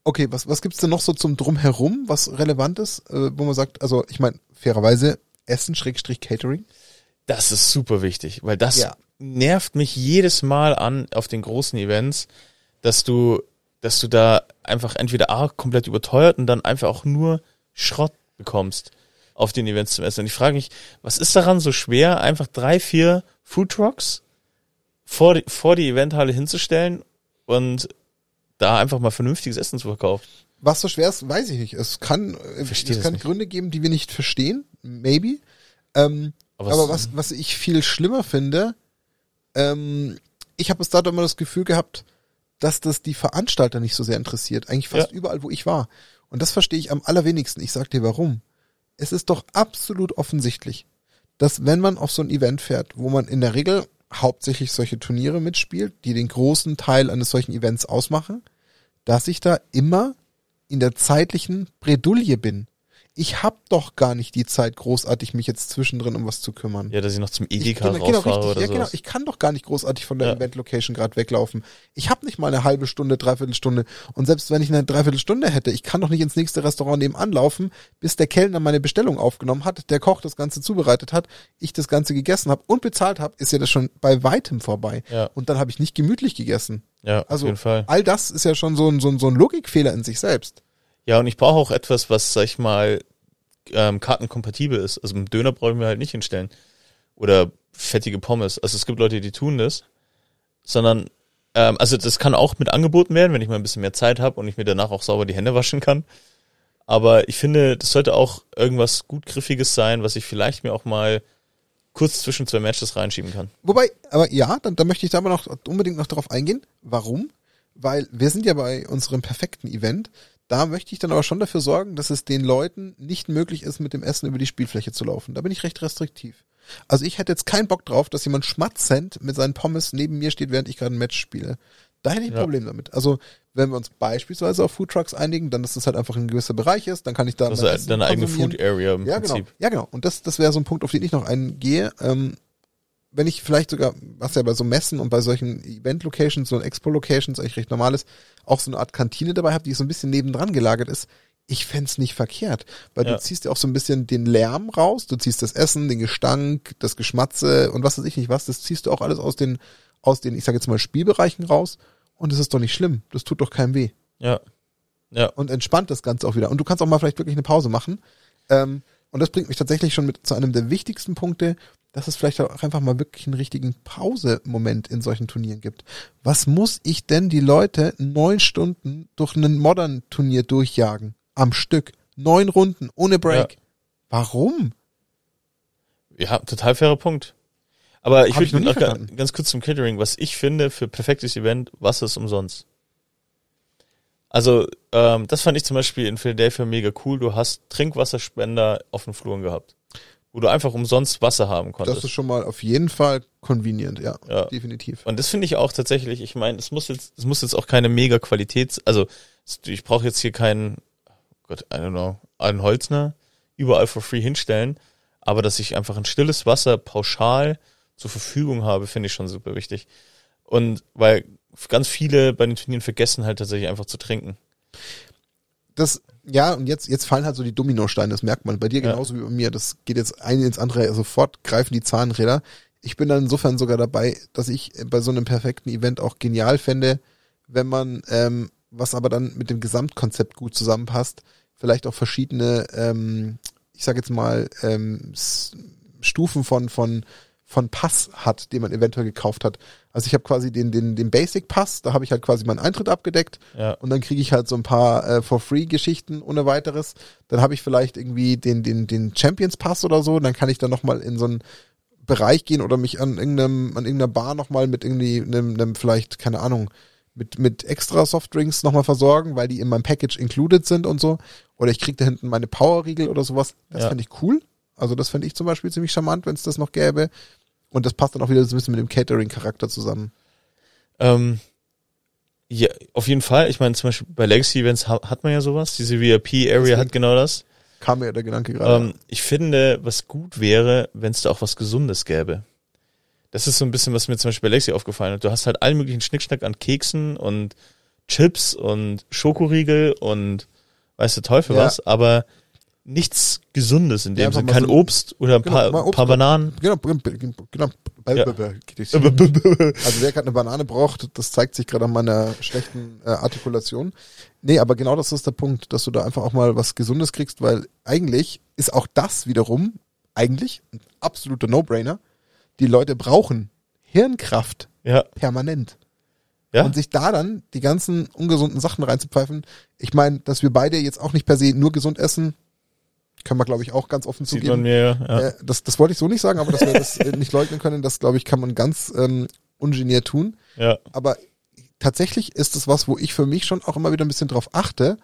Okay, was, was gibt's denn noch so zum Drumherum, was relevant ist, äh, wo man sagt, also ich meine, fairerweise Essen, Schrägstrich Catering. Das ist super wichtig, weil das Ja. nervt mich jedes Mal an auf den großen Events, dass du, dass du da einfach entweder A, komplett überteuert und dann einfach auch nur Schrott bekommst auf den Events zum Essen. Und ich frage mich, was ist daran so schwer, einfach drei, vier Food Trucks vor die, vor die Eventhalle hinzustellen und da einfach mal vernünftiges Essen zu verkaufen? Was so schwer ist, weiß ich nicht. Es kann, äh, Versteh es kann nicht. Gründe geben, die wir nicht verstehen, maybe. Ähm, Aber aber was, was ich viel schlimmer finde, ähm, ich habe bis dato immer das Gefühl gehabt, dass das die Veranstalter nicht so sehr interessiert. Eigentlich fast Ja. überall, wo ich war. Und das verstehe ich am allerwenigsten. Ich sag dir warum. Es ist doch absolut offensichtlich, dass wenn man auf so ein Event fährt, wo man in der Regel hauptsächlich solche Turniere mitspielt, die den großen Teil eines solchen Events ausmachen, dass ich da immer in der zeitlichen Bredouille bin. Ich hab doch gar nicht die Zeit, großartig mich jetzt zwischendrin um was zu kümmern. Ja, dass ich noch zum Ich, Edeka genau, genau, richtig. oder Ja, genau. Ich kann doch gar nicht großartig von der Ja. Event-Location gerade weglaufen. Ich habe nicht mal eine halbe Stunde, dreiviertel Stunde. Und selbst wenn ich eine Dreiviertelstunde hätte, ich kann doch nicht ins nächste Restaurant nebenan laufen, bis der Kellner meine Bestellung aufgenommen hat, der Koch das Ganze zubereitet hat, ich das Ganze gegessen habe und bezahlt habe, ist ja das schon bei weitem vorbei. Ja. Und dann habe ich nicht gemütlich gegessen. Ja, Also auf jeden Fall. all das ist ja schon so ein, so ein, so ein Logikfehler in sich selbst. Ja, und ich brauche auch etwas, was, sag ich mal, ähm, kartenkompatibel ist. Also einen Döner brauchen wir halt nicht hinstellen. Oder fettige Pommes. Also es gibt Leute, die tun das. Sondern, ähm, also das kann auch mit angeboten werden, wenn ich mal ein bisschen mehr Zeit habe und ich mir danach auch sauber die Hände waschen kann. Aber ich finde, das sollte auch irgendwas gut Griffiges sein, was ich vielleicht mir auch mal kurz zwischen zwei Matches reinschieben kann. Wobei, aber ja, dann, dann möchte ich da aber noch unbedingt noch darauf eingehen. Warum? Weil wir sind ja bei unserem perfekten Event. Da möchte ich dann aber schon dafür sorgen, dass es den Leuten nicht möglich ist, mit dem Essen über die Spielfläche zu laufen. Da bin ich recht restriktiv. Also ich hätte jetzt keinen Bock drauf, dass jemand schmatzend mit seinen Pommes neben mir steht, während ich gerade ein Match spiele. Da hätte ich ein Ja. Problem damit. Also wenn wir uns beispielsweise auf Foodtrucks einigen, dann dass das halt einfach ein gewisser Bereich ist, dann kann ich da Das mein ist deine eigene. Food Area im Ja, genau. Prinzip. Ja, genau. Und das, das wäre so ein Punkt, auf den ich noch eingehe. Ähm, wenn ich vielleicht sogar, was ja bei so Messen und bei solchen Event-Locations, so Expo-Locations eigentlich recht normal ist, auch so eine Art Kantine dabei habe, die so ein bisschen nebendran gelagert ist, ich fänd's nicht verkehrt. Weil Ja. du ziehst ja auch so ein bisschen den Lärm raus, du ziehst das Essen, den Gestank, das Geschmatze und was weiß ich nicht was, das ziehst du auch alles aus den, aus den, ich sage jetzt mal, Spielbereichen raus und das ist doch nicht schlimm. Das tut doch keinem weh. Ja. Ja. Und entspannt das Ganze auch wieder. Und du kannst auch mal vielleicht wirklich eine Pause machen. Ähm, und das bringt mich tatsächlich schon mit zu einem der wichtigsten Punkte, dass es vielleicht auch einfach mal wirklich einen richtigen Pause-Moment in solchen Turnieren gibt. Was muss ich denn die Leute neun Stunden durch ein Modern-Turnier durchjagen? Am Stück. Neun Runden, ohne Break. Ja. Warum? Ja, total fairer Punkt. Aber ich würde noch verstanden. ganz kurz zum Catering, was ich finde für perfektes Event, Wasser ist umsonst. Also, ähm, das fand ich zum Beispiel in Philadelphia mega cool. Du hast Trinkwasserspender auf den Fluren gehabt. Wo du einfach umsonst Wasser haben konntest. Das ist schon mal auf jeden Fall convenient, ja. Ja. Definitiv. Und das finde ich auch tatsächlich, ich meine, es muss jetzt, es muss jetzt auch keine mega Qualitäts, also ich brauche jetzt hier keinen, Gott, I don't know, einen Holzner überall for free hinstellen, aber dass ich einfach ein stilles Wasser pauschal zur Verfügung habe, finde ich schon super wichtig. Und weil ganz viele bei den Turnieren vergessen halt tatsächlich einfach zu trinken. das, ja, und jetzt, jetzt fallen halt so die Dominosteine, das merkt man. Bei dir Ja. genauso wie bei mir. Das geht jetzt ein ins andere, sofort greifen die Zahnräder. Ich bin dann insofern sogar dabei, dass ich bei so einem perfekten Event auch genial fände, wenn man, ähm, was aber dann mit dem Gesamtkonzept gut zusammenpasst, vielleicht auch verschiedene, ähm, ich sag jetzt mal, ähm, Stufen von, von, von Pass hat, den man eventuell gekauft hat. Also ich habe quasi den, den, den Basic Pass, da habe ich halt quasi meinen Eintritt abgedeckt Ja. und dann kriege ich halt so ein paar äh, for free Geschichten ohne weiteres. Dann habe ich vielleicht irgendwie den den den Champions Pass oder so, dann kann ich dann noch mal in so einen Bereich gehen oder mich an irgendeinem an irgendeiner Bar noch mal mit irgendwie einem, einem vielleicht keine Ahnung mit mit extra Softdrinks noch mal versorgen, weil die in meinem Package included sind und so. Oder ich krieg da hinten meine Powerriegel oder sowas. Das Ja. fände ich cool. Also das fände ich zum Beispiel ziemlich charmant, wenn es das noch gäbe. Und das passt dann auch wieder so ein bisschen mit dem Catering-Charakter zusammen. Ähm, ja, auf jeden Fall. Ich meine, zum Beispiel bei Legacy Events ha hat man ja sowas. Diese VIP-Area hat genau das. Kam mir der Gedanke gerade. Ähm, ich finde, was gut wäre, wenn es da auch was Gesundes gäbe. Das ist so ein bisschen, was mir zum Beispiel bei Lexi aufgefallen hat. Du hast halt allen möglichen Schnickschnack an Keksen und Chips und Schokoriegel und weiß der Teufel Ja. was, aber nichts Gesundes in Ja, dem einfach Sinn. mal Kein so- Obst oder ein Genau, paar, Obst paar Bananen. Genau, genau. Ja. Also wer gerade eine Banane braucht, das zeigt sich gerade an meiner schlechten äh, Artikulation. Nee, aber genau das ist der Punkt, dass du da einfach auch mal was Gesundes kriegst, weil eigentlich ist auch das wiederum eigentlich ein absoluter No-Brainer. Die Leute brauchen Hirnkraft Ja, permanent. ja. Und sich da dann die ganzen ungesunden Sachen reinzupfeifen. Ich meine, dass wir beide jetzt auch nicht per se nur gesund essen, können wir, glaube ich, auch ganz offen Sieht zugeben. man mir, ja. Äh, das, das wollte ich so nicht sagen, aber dass wir das äh, nicht leugnen können, das glaube ich, kann man ganz ähm, ungeniert tun. ja. Aber tatsächlich ist es was, wo ich für mich schon auch immer wieder ein bisschen drauf achte,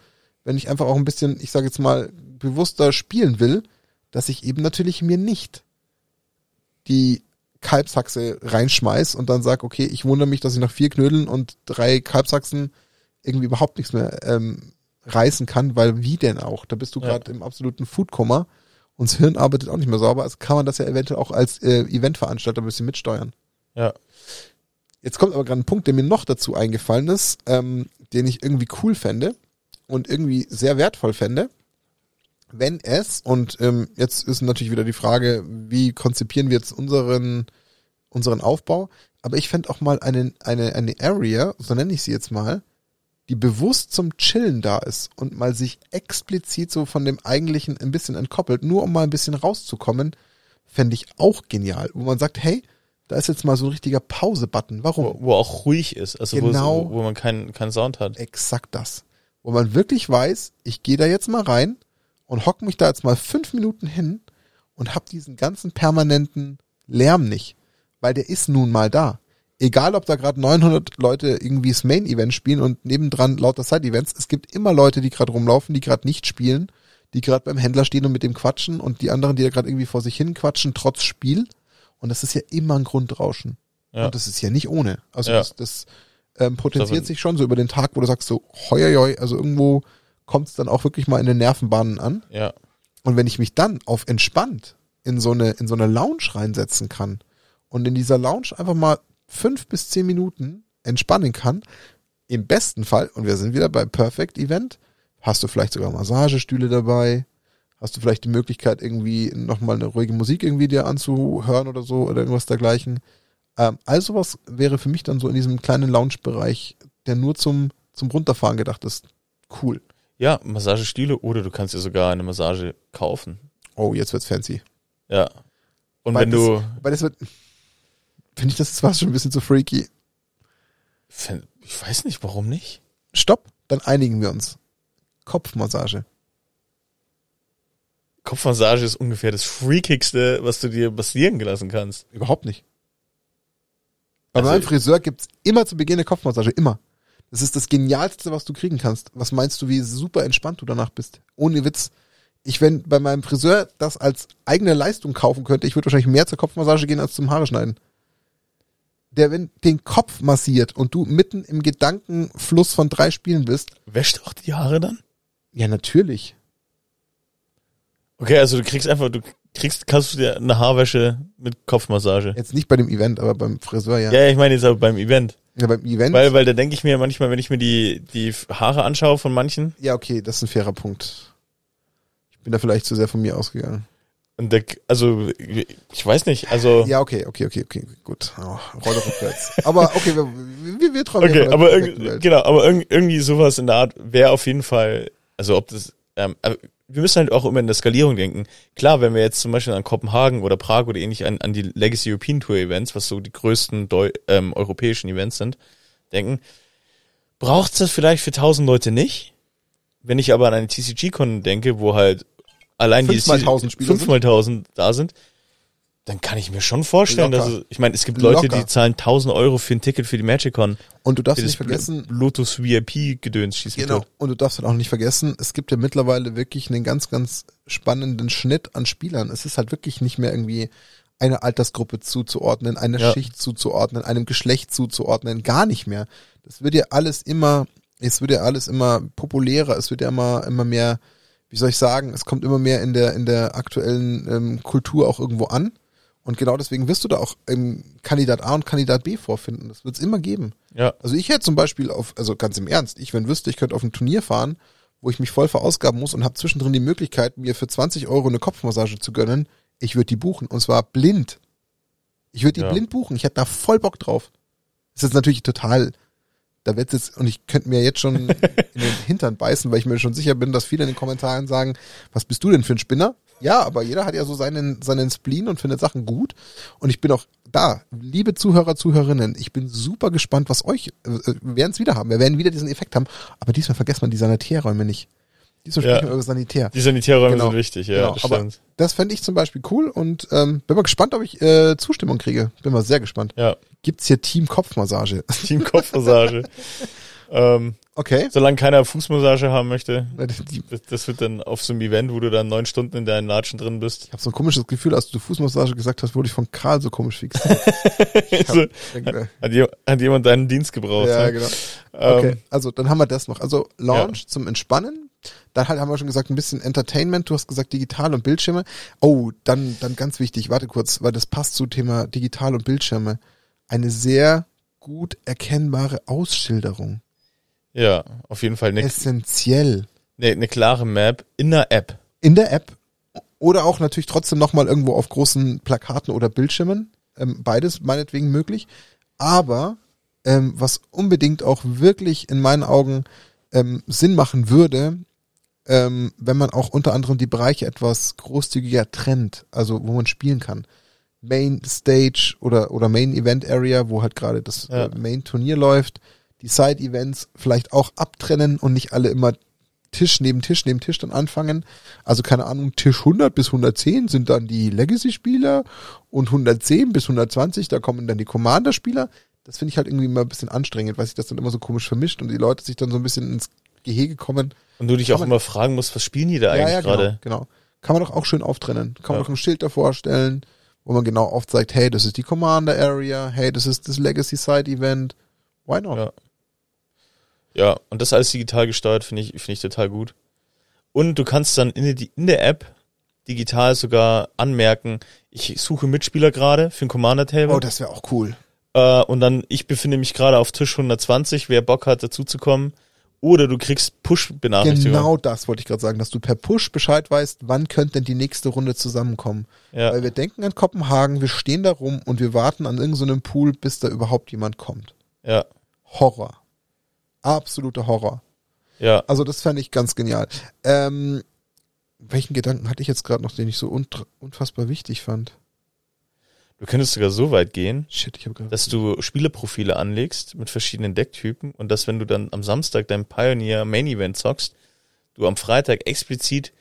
wenn ich einfach auch ein bisschen, ich sage jetzt mal, bewusster spielen will, dass ich eben natürlich mir nicht die Kalbshaxe reinschmeiß und dann sag, okay, ich wundere mich, dass ich nach vier Knödeln und drei Kalbshaxen irgendwie überhaupt nichts mehr ähm, reißen kann, weil wie denn auch? Da bist du Ja. gerade im absoluten Foodkoma und das Hirn arbeitet auch nicht mehr sauber, also kann man das ja eventuell auch als äh, Eventveranstalter ein bisschen mitsteuern. Ja. Jetzt kommt aber gerade ein Punkt, der mir noch dazu eingefallen ist, ähm, den ich irgendwie cool fände und irgendwie sehr wertvoll fände, wenn es, und ähm, jetzt ist natürlich wieder die Frage, wie konzipieren wir jetzt unseren, unseren Aufbau, aber ich fände auch mal eine, eine, eine Area, so nenne ich sie jetzt mal, die bewusst zum Chillen da ist und mal sich explizit so von dem eigentlichen ein bisschen entkoppelt, nur um mal ein bisschen rauszukommen, fände ich auch genial, wo man sagt, hey, da ist jetzt mal so ein richtiger Pause-Button. Warum? Wo, wo auch ruhig ist, also Genau. wo, wo man keinen keinen Sound hat. Exakt das. Wo man wirklich weiß, ich gehe da jetzt mal rein und hock mich da jetzt mal fünf Minuten hin und hab diesen ganzen permanenten Lärm nicht. Weil der ist nun mal da. Egal, ob da gerade 900 Leute irgendwie das Main-Event spielen und nebendran lauter Side-Events, es gibt immer Leute, die gerade rumlaufen, die gerade nicht spielen, die gerade beim Händler stehen und mit dem quatschen und die anderen, die da gerade irgendwie vor sich hin quatschen, trotz Spiel. Und das ist ja immer ein Grundrauschen. Ja. Und das ist ja nicht ohne. Also Ja. das, das ähm, potenziert sich schon so über den Tag, wo du sagst so, hoi, hoi, also irgendwo kommt es dann auch wirklich mal in den Nervenbahnen an. Ja. Und wenn ich mich dann auf entspannt in so eine, in so eine Lounge reinsetzen kann und in dieser Lounge einfach mal fünf bis zehn Minuten entspannen kann. Im besten Fall, und wir sind wieder bei Perfect Event, hast du vielleicht sogar Massagestühle dabei, hast du vielleicht die Möglichkeit, irgendwie nochmal eine ruhige Musik irgendwie dir anzuhören oder so oder irgendwas dergleichen. Ähm, all sowas wäre für mich dann so in diesem kleinen Lounge-Bereich, der nur zum, zum Runterfahren gedacht ist, cool. Ja, Massagestühle oder du kannst dir sogar eine Massage kaufen. Oh, jetzt wird's fancy. Ja. Und Weil wenn du, Das, weil das wird, finde ich das fast schon ein bisschen zu freaky. Ich weiß nicht, warum nicht? Stopp, dann einigen wir uns. Kopfmassage. Kopfmassage ist ungefähr das Freakigste, was du dir passieren gelassen kannst. Überhaupt nicht. Bei Also- meinem Friseur gibt's immer zu Beginn eine Kopfmassage. Immer. Das ist das Genialste, was du kriegen kannst. Was meinst du, wie super entspannt du danach bist? Ohne Witz. Ich, wenn bei meinem Friseur das als eigene Leistung kaufen könnte, ich würde wahrscheinlich mehr zur Kopfmassage gehen als zum Haare schneiden. Der, wenn den Kopf massiert und du mitten im Gedankenfluss von drei Spielen bist, Wäscht auch die Haare dann? ja, natürlich. Okay, also du kriegst einfach, du kriegst, kannst du dir eine Haarwäsche mit Kopfmassage. Jetzt nicht bei dem Event, aber beim Friseur, ja. Ja, ich meine jetzt aber beim Event. Ja, beim Event. Weil, weil da denke ich mir manchmal, wenn ich mir die, die Haare anschaue von manchen, ja, okay, das ist ein fairer Punkt. Ich bin da vielleicht zu sehr von mir ausgegangen. Und der, also, ich weiß nicht, also, Ja, okay, okay, okay, okay, gut. Oh, Rolle rückwärts. aber okay, wir, wir, wir träumen okay, aber perfekten irg Welt. genau, aber irg irgendwie sowas in der Art wäre auf jeden Fall, also ob das, ähm, wir müssen halt auch immer in der Skalierung denken. Klar, wenn wir jetzt zum Beispiel an Kopenhagen oder Prag oder ähnlich an, an die Legacy European Tour Events, was so die größten Deu ähm, europäischen Events sind, denken, braucht's das vielleicht für tausend Leute nicht? Wenn ich aber an eine TCG-Con denke, wo halt allein die Fünfmal tausend Spieler fünfmal tausend da sind, dann kann ich mir schon vorstellen, Locker. dass es, ich meine, es gibt Leute, Locker. die zahlen 1000 Euro für ein Ticket für die Magic-Con. Und du darfst nicht vergessen, Lotus VIP-Gedöns schießt mich genau, tot. und du darfst halt auch nicht vergessen, es gibt ja mittlerweile wirklich einen ganz, ganz spannenden Schnitt an Spielern. Es ist halt wirklich nicht mehr irgendwie eine Altersgruppe zuzuordnen, eine Ja. Schicht zuzuordnen, einem Geschlecht zuzuordnen, gar nicht mehr. Das wird ja alles immer, es wird ja alles immer populärer, es wird ja immer, immer mehr, wie soll ich sagen, es kommt immer mehr in der, in der aktuellen ähm, Kultur auch irgendwo an. Und genau deswegen wirst du da auch ähm, Kandidat A und Kandidat B vorfinden. Das wird es immer geben. Ja, Also ich hätte zum Beispiel auf, also ganz im Ernst, ich, wenn wüsste, ich könnte auf ein Turnier fahren, wo ich mich voll verausgaben muss und habe zwischendrin die Möglichkeit, mir für 20 Euro eine Kopfmassage zu gönnen, ich würde die buchen. Und zwar blind. Ich würde die Ja. blind buchen. Ich hätte da voll Bock drauf. Das ist jetzt natürlich total, da wird's jetzt, und ich könnte mir jetzt schon in den Hintern beißen, weil ich mir schon sicher bin, dass viele in den Kommentaren sagen, was bist du denn für ein Spinner? Ja, aber jeder hat ja so seinen, seinen Spleen und findet Sachen gut. Und ich bin auch da, liebe Zuhörer, Zuhörerinnen, ich bin super gespannt, was euch, äh, wir werden es wieder haben. Wir werden wieder diesen Effekt haben. Aber diesmal vergesst man die Sanitärräume nicht. Ja. sprechen wir über Sanitär. die Sanitärräume Genau. sind wichtig, ja, Genau, das aber das fände ich zum Beispiel cool und ähm, bin mal gespannt, ob ich äh, Zustimmung kriege. Bin mal sehr gespannt. Ja, Gibt's hier Team Kopfmassage? Team Kopfmassage. ähm, Okay. solange keiner Fußmassage haben möchte, das, das wird dann auf so einem Event, wo du dann neun Stunden in deinen Latschen drin bist. ich habe so ein komisches Gefühl, als du Fußmassage gesagt hast, wurde ich von Karl so komisch fixiert. Denke, hat, hat jemand deinen Dienst gebraucht? ja, ne? genau. Ähm, Okay, also dann haben wir das noch. Also Launch zum Entspannen. Dann halt haben wir schon gesagt, ein bisschen Entertainment. Du hast gesagt digital und Bildschirme. Oh, dann, dann ganz wichtig, warte kurz, weil das passt zu Thema digital und Bildschirme. Eine sehr gut erkennbare Ausschilderung. Ja, auf jeden Fall eine, Essentiell. eine, eine klare Map in der App. In der App. Oder auch natürlich trotzdem nochmal irgendwo auf großen Plakaten oder Bildschirmen. Ähm, beides meinetwegen möglich. Aber ähm, was unbedingt auch wirklich in meinen Augen ähm, Sinn machen würde, ähm, wenn man auch unter anderem die Bereiche etwas großzügiger trennt, also wo man spielen kann. Main Stage oder, oder Main Event Area, wo halt gerade das Ja. äh, Main Turnier läuft, die Side Events vielleicht auch abtrennen und nicht alle immer Tisch neben Tisch neben Tisch dann anfangen. Also keine Ahnung, Tisch 100 bis 110 sind dann die Legacy-Spieler und 110 bis 120, da kommen dann die Commander-Spieler. Das finde ich halt irgendwie immer ein bisschen anstrengend, weil sich das dann immer so komisch vermischt und die Leute sich dann so ein bisschen ins Gehege kommen. Und du dich auch man- immer fragen musst, was spielen die da eigentlich gerade? Genau, genau. Kann man doch auch schön auftrennen. Kann man Ja. doch ein Schild davor stellen, wo man genau aufzeigt, hey, das ist die Commander Area, hey, das ist das Legacy Side Event. Why not? Ja. Ja, und das alles digital gesteuert finde ich, finde ich total gut. Und du kannst dann in, die, in der App digital sogar anmerken, ich suche Mitspieler gerade für ein Commander-Table. Oh, das wäre auch cool. Äh, und dann, ich befinde mich gerade auf Tisch 120, wer Bock hat, dazu zu kommen. Oder du kriegst Push-Benachrichtigungen. Genau das wollte ich gerade sagen, dass du per Push Bescheid weißt, wann könnte denn die nächste Runde zusammenkommen. Ja. Weil wir denken an Kopenhagen, wir stehen da rum und wir warten an irgendeinem Pool, bis da überhaupt jemand kommt. Ja. Horror. Absoluter Horror. Ja. Also das fände ich ganz genial. Ähm, welchen Gedanken hatte ich jetzt gerade noch, den ich so unfassbar wichtig fand? Du könntest sogar so weit gehen, Shit, dass du Spieleprofile anlegst mit verschiedenen Decktypen und dass wenn du dann am Samstag dein Pioneer Main Event zockst, du am Freitag explizit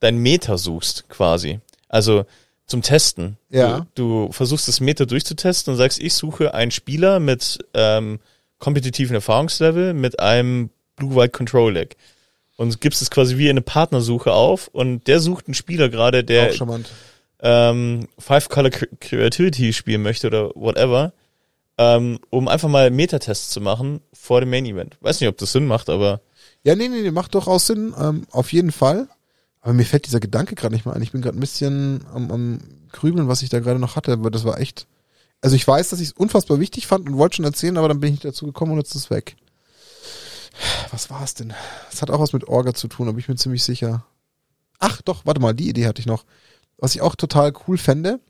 dein Meta suchst quasi. Also zum Testen. Ja. Du, du versuchst das Meta durchzutesten und sagst, ich suche einen Spieler mit ähm, kompetitiven Erfahrungslevel mit einem Blue-White Control Deck. Und gibst es quasi wie eine Partnersuche auf und der sucht einen Spieler gerade, der auch charmant. Ähm, Five Color Cre- Creativity spielen möchte oder whatever, ähm, um einfach mal Metatests zu machen vor dem Main Event. Weiß nicht, ob das Sinn macht, aber Ja, nee, nee, nee, macht durchaus Sinn, ähm, auf jeden Fall. Aber mir fällt dieser Gedanke gerade nicht mal ein. Ich bin gerade ein bisschen am, am Grübeln, was ich da gerade noch hatte, aber das war echt. Also ich weiß, dass ich es unfassbar wichtig fand und wollte schon erzählen, aber dann bin ich nicht dazu gekommen und jetzt ist es weg. Was war es denn? Es hat auch was mit Orga zu tun, aber ich bin ziemlich sicher. Ach doch, warte mal, die Idee hatte ich noch. Was ich auch total cool fände,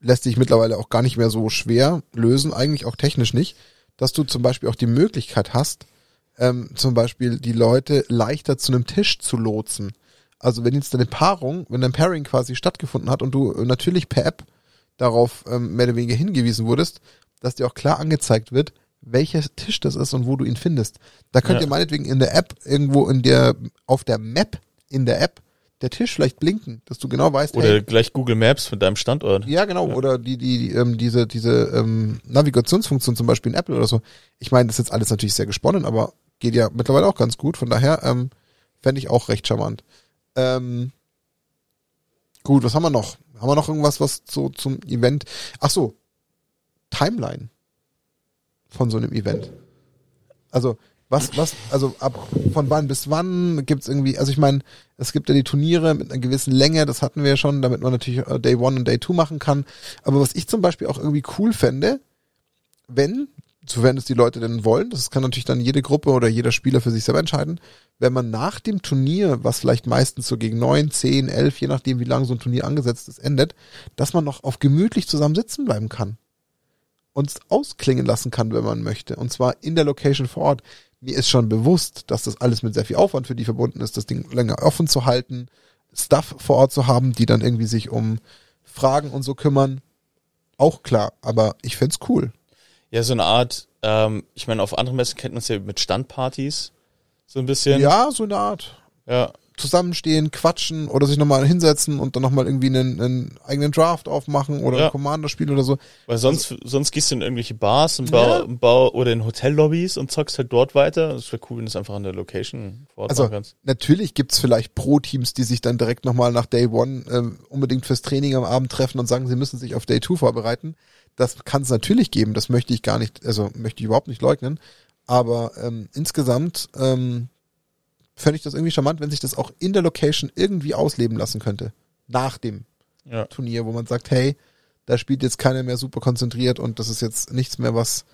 lässt sich mittlerweile auch gar nicht mehr so schwer lösen, eigentlich auch technisch nicht, dass du zum Beispiel auch die Möglichkeit hast, ähm, zum Beispiel die Leute leichter zu einem Tisch zu lotsen. Also wenn jetzt eine Paarung, wenn ein Pairing quasi stattgefunden hat und du äh, natürlich per App darauf ähm, mehr oder weniger hingewiesen wurdest, dass dir auch klar angezeigt wird, welcher Tisch das ist und wo du ihn findest. Da könnt Ja. ihr meinetwegen in der App irgendwo in der, auf der Map in der App der Tisch vielleicht blinken, dass du genau weißt, oder hey, gleich Google Maps mit deinem Standort. ja, genau. Oder die, die, ähm, diese, diese ähm, Navigationsfunktion zum Beispiel in Apple oder so. Ich meine, das ist jetzt alles natürlich sehr gesponnen, aber geht ja mittlerweile auch ganz gut. Von daher ähm, fände ich auch recht charmant. Ähm, gut, was haben wir noch? Haben wir noch irgendwas, was so zum Event? Ach so, Timeline von so einem Event. Also was, was, also ab von wann bis wann gibt's irgendwie, also ich meine, es gibt ja die Turniere mit einer gewissen Länge, das hatten wir ja schon, damit man natürlich äh, Day One und Day Two machen kann. Aber was ich zum Beispiel auch irgendwie cool fände, wenn, sofern es die Leute denn wollen, das kann natürlich dann jede Gruppe oder jeder Spieler für sich selber entscheiden, wenn man nach dem Turnier, was vielleicht meistens so gegen neun, zehn, elf, je nachdem wie lang so ein Turnier angesetzt ist, endet, dass man noch auf gemütlich zusammen sitzen bleiben kann. Und es ausklingen lassen kann, wenn man möchte. Und zwar in der Location vor Ort. Mir ist schon bewusst, dass das alles mit sehr viel Aufwand für die verbunden ist, das Ding länger offen zu halten, Stuff vor Ort zu haben, die dann irgendwie sich um Fragen und so kümmern. Auch klar, aber ich find's cool. Ja, so eine Art, ähm, ich meine, auf anderen Messen kennt man es ja mit Standpartys. So ein bisschen. Ja, so eine Art. Ja. Zusammenstehen, quatschen oder sich nochmal hinsetzen und dann nochmal irgendwie einen, einen eigenen Draft aufmachen oder Ja. ein Commander-Spiel oder so. Weil sonst, sonst gehst du in irgendwelche Bars und Bau, Ja. Bau oder in Hotellobbys und zockst halt dort weiter. Das wäre cool, wenn du es einfach an der Location vor Ort Also machen kannst. natürlich gibt's vielleicht Pro-Teams, die sich dann direkt nochmal nach Day One ähm, unbedingt fürs Training am Abend treffen und sagen, sie müssen sich auf Day Two vorbereiten. Das kann es natürlich geben, das möchte ich gar nicht, also möchte ich überhaupt nicht leugnen. Aber ähm, insgesamt ähm, fände ich das irgendwie charmant, wenn sich das auch in der Location irgendwie ausleben lassen könnte. Nach dem Ja. Turnier, wo man sagt, hey, da spielt jetzt keiner mehr super konzentriert und das ist jetzt nichts mehr, was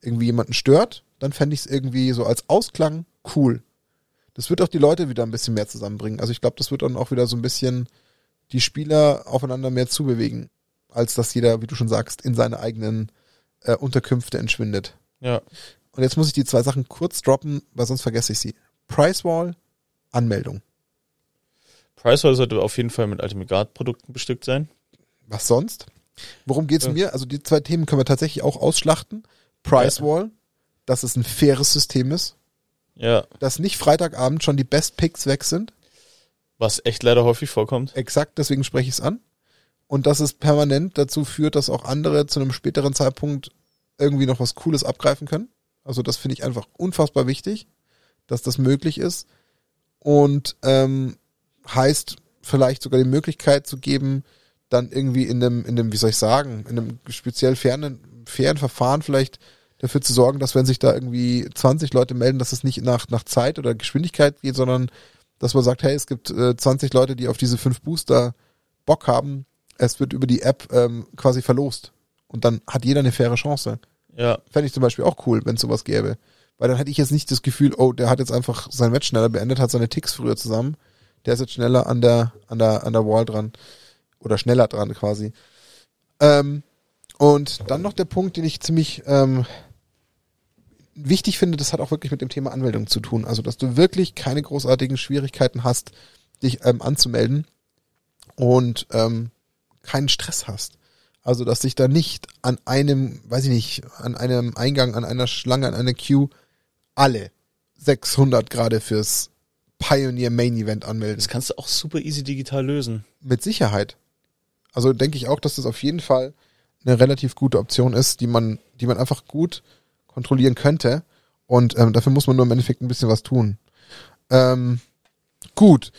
irgendwie jemanden stört, dann fände ich es irgendwie so als Ausklang cool. Das wird auch die Leute wieder ein bisschen mehr zusammenbringen. Also ich glaube, das wird dann auch wieder so ein bisschen die Spieler aufeinander mehr zubewegen, als dass jeder, wie du schon sagst, in seine eigenen äh, Unterkünfte entschwindet. Ja. Und jetzt muss ich die zwei Sachen kurz droppen, weil sonst vergesse ich sie. Price Wall, Anmeldung. Pricewall sollte auf jeden Fall mit Ultimate Guard Produkten bestückt sein. Was sonst? Worum geht's Ja. mir? Also die zwei Themen können wir tatsächlich auch ausschlachten. Price Wall, dass es ein faires System ist, Ja. dass nicht Freitagabend schon die Best Picks weg sind. Was echt leider häufig vorkommt. Exakt, deswegen spreche ich es an. Und dass es permanent dazu führt, dass auch andere zu einem späteren Zeitpunkt irgendwie noch was Cooles abgreifen können. Also das finde ich einfach unfassbar wichtig, dass das möglich ist. Und ähm, heißt vielleicht sogar die Möglichkeit zu geben, dann irgendwie in einem, in einem, wie soll ich sagen, in einem speziell fairen, fairen Verfahren vielleicht dafür zu sorgen, dass wenn sich da irgendwie 20 Leute melden, dass es nicht nach, nach Zeit oder Geschwindigkeit geht, sondern dass man sagt, hey, es gibt äh, 20 Leute, die auf diese fünf Booster Bock haben. Es wird über die App ähm, quasi verlost. Und dann hat jeder eine faire Chance. Ja. Fände ich zum Beispiel auch cool, wenn es sowas gäbe. Weil dann hätte ich jetzt nicht das Gefühl, oh, der hat jetzt einfach sein Match schneller beendet, hat seine Ticks früher zusammen. Der ist jetzt schneller an der, an der, an der Wall dran. Oder schneller dran quasi. Ähm, und dann noch der Punkt, den ich ziemlich ähm, wichtig finde, das hat auch wirklich mit dem Thema Anmeldung zu tun. Also, dass du wirklich keine großartigen Schwierigkeiten hast, dich ähm, anzumelden und ähm, keinen Stress hast. Also, dass sich da nicht an einem, weiß ich nicht, an einem Eingang, an einer Schlange, an einer Queue alle 600 gerade fürs Pioneer Main Event anmelden. Das kannst du auch super easy digital lösen. Mit Sicherheit. Also denke ich auch, dass das auf jeden Fall eine relativ gute Option ist, die man, die man einfach gut kontrollieren könnte. Und ähm, dafür muss man nur im Endeffekt ein bisschen was tun. Ähm, gut.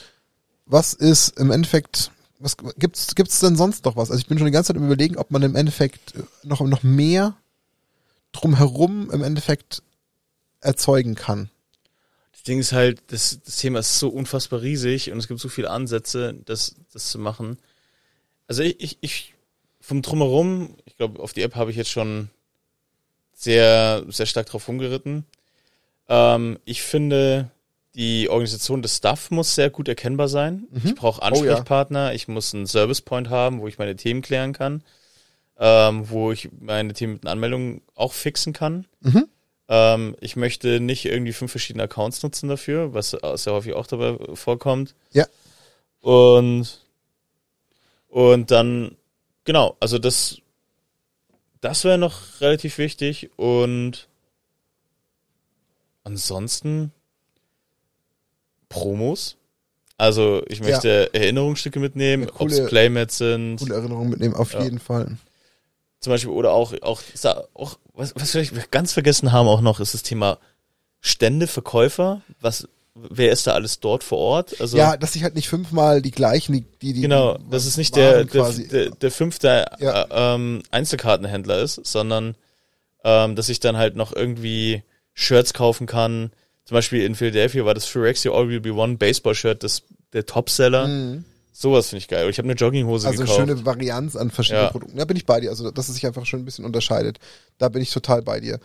Was ist im Endeffekt, was gibt's, gibt's denn sonst noch was? Also ich bin schon die ganze Zeit im Überlegen, ob man im Endeffekt noch, noch mehr drumherum im Endeffekt erzeugen kann. Das Ding ist halt, das, das Thema ist so unfassbar riesig und es gibt so viele Ansätze, das, das zu machen. Also ich, ich, ich vom Drumherum, ich glaube, auf die App habe ich jetzt schon sehr, sehr stark drauf rumgeritten. Ähm, ich finde, die Organisation des Staff muss sehr gut erkennbar sein. Mhm. Ich brauche Oh ja. Ansprechpartner, ich muss einen Service Point haben, wo ich meine Themen klären kann, ähm, wo ich meine Themen mit einer Anmeldung auch fixen kann. Mhm. Ähm, ich möchte nicht irgendwie fünf verschiedene Accounts nutzen dafür, was sehr häufig auch dabei vorkommt. Ja. Und, und dann, genau, also das, das wäre noch relativ wichtig und ansonsten Promos. Also ich möchte Erinnerungsstücke mitnehmen, Ja, ob coole- es Playmats sind. Gute Erinnerung mitnehmen, auf Ja. jeden Fall. Zum Beispiel, oder auch, auch, auch was, was wir ganz vergessen haben auch noch, ist das Thema Stände, Verkäufer. Was, wer ist da alles dort vor Ort? Also, ja, dass sich halt nicht fünfmal die gleichen, die, die, die genau, dass es nicht der, der, der, der fünfte Ja. äh, ähm, Einzelkartenhändler ist, sondern ähm, dass ich dann halt noch irgendwie Shirts kaufen kann. Zum Beispiel in Philadelphia war das Phyrexia All Will Be One Baseball-Shirt das, der Topseller. Mhm. Sowas finde ich geil. Ich habe eine Jogginghose Also gekauft. schöne Varianz an verschiedenen Ja. Produkten. Da bin ich bei dir. Also, dass es sich einfach schon ein bisschen unterscheidet. Da bin ich total bei dir.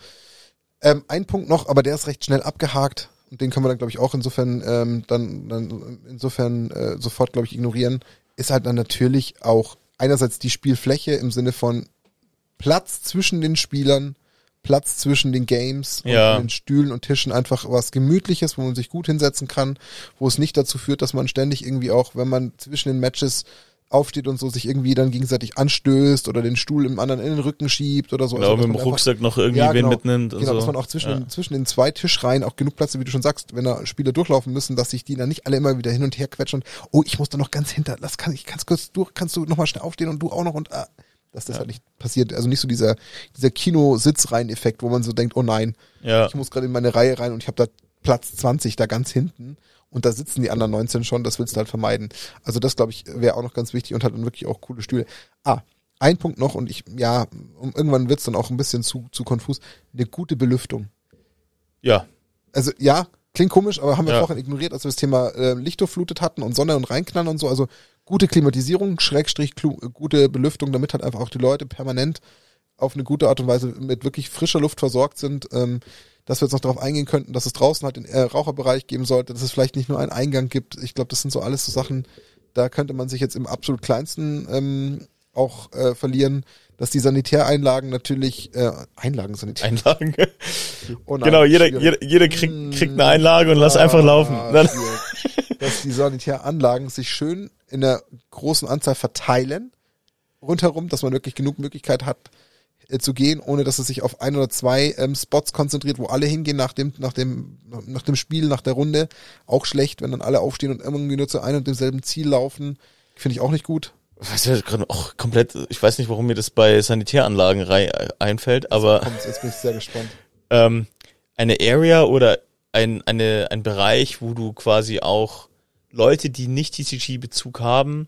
Ähm, ein Punkt noch, aber der ist recht schnell abgehakt. Und den können wir dann, glaube ich, auch insofern ähm, dann, dann insofern äh, sofort, glaube ich, ignorieren. Ist halt dann natürlich auch einerseits die Spielfläche im Sinne von Platz zwischen den Spielern, Platz zwischen den Games und Ja. den Stühlen und Tischen einfach was Gemütliches, wo man sich gut hinsetzen kann, wo es nicht dazu führt, dass man ständig irgendwie auch, wenn man zwischen den Matches aufsteht und so sich irgendwie dann gegenseitig anstößt oder den Stuhl im anderen in den Rücken schiebt oder so. genau, Also, mit dem Rucksack noch irgendwie Ja, wen genau. mitnimmt und Genau, so. dass man auch zwischen, ja. den, zwischen den zwei Tischreihen auch genug Platz, wie du schon sagst, wenn da Spieler durchlaufen müssen, dass sich die dann nicht alle immer wieder hin und her quetschen und, oh, ich muss da noch ganz hinter, lass, kann ich, kannst kurz durch, kannst du nochmal schnell aufstehen und du auch noch und, ah, dass das halt nicht passiert. Also nicht so dieser, dieser Kino-Sitzreihen-Effekt, wo man so denkt, oh nein, ja. ich muss gerade in meine Reihe rein und ich habe da Platz 20 da ganz hinten und da sitzen die anderen 19 schon, das willst du halt vermeiden. Also das, glaube ich, wäre auch noch ganz wichtig und hat dann wirklich auch coole Stühle. Ah, ein Punkt noch und ich, ja, irgendwann wird's dann auch ein bisschen zu, zu konfus, eine gute Belüftung. ja, Also ja, klingt komisch, aber haben wir Ja. vorhin ignoriert, als wir das Thema äh, Licht durchflutet hatten und Sonne und reinknallen und so. Also gute Klimatisierung, Schrägstrich, äh, gute Belüftung, damit halt einfach auch die Leute permanent auf eine gute Art und Weise mit wirklich frischer Luft versorgt sind. Ähm, dass wir jetzt noch darauf eingehen könnten, dass es draußen halt den äh, Raucherbereich geben sollte, dass es vielleicht nicht nur einen Eingang gibt. Ich glaube, das sind so alles so Sachen, da könnte man sich jetzt im absolut kleinsten ähm, auch äh, verlieren, dass die Sanitäreinlagen natürlich äh, Einlagen Sanitär. Einlagen. Oh nein, genau, jeder, jeder, jeder kriegt, kriegt eine Einlage und lass einfach laufen. Ah, Dann, schwierig. Dass die Sanitäranlagen sich schön in einer großen Anzahl verteilen rundherum, dass man wirklich genug Möglichkeit hat äh, zu gehen, ohne dass es sich auf ein oder zwei ähm, Spots konzentriert, wo alle hingehen nach dem nach dem nach dem Spiel, nach der Runde. Auch schlecht, wenn dann alle aufstehen und irgendwie nur zu einem und demselben Ziel laufen. Finde ich auch nicht gut. ja gerade auch komplett, ich weiß nicht, warum mir das bei Sanitäranlagen rei einfällt, aber Kommt, jetzt bin ich sehr gespannt. ähm, eine Area oder ein, eine, ein Bereich, wo du quasi auch Leute, die nicht TCG-Bezug haben,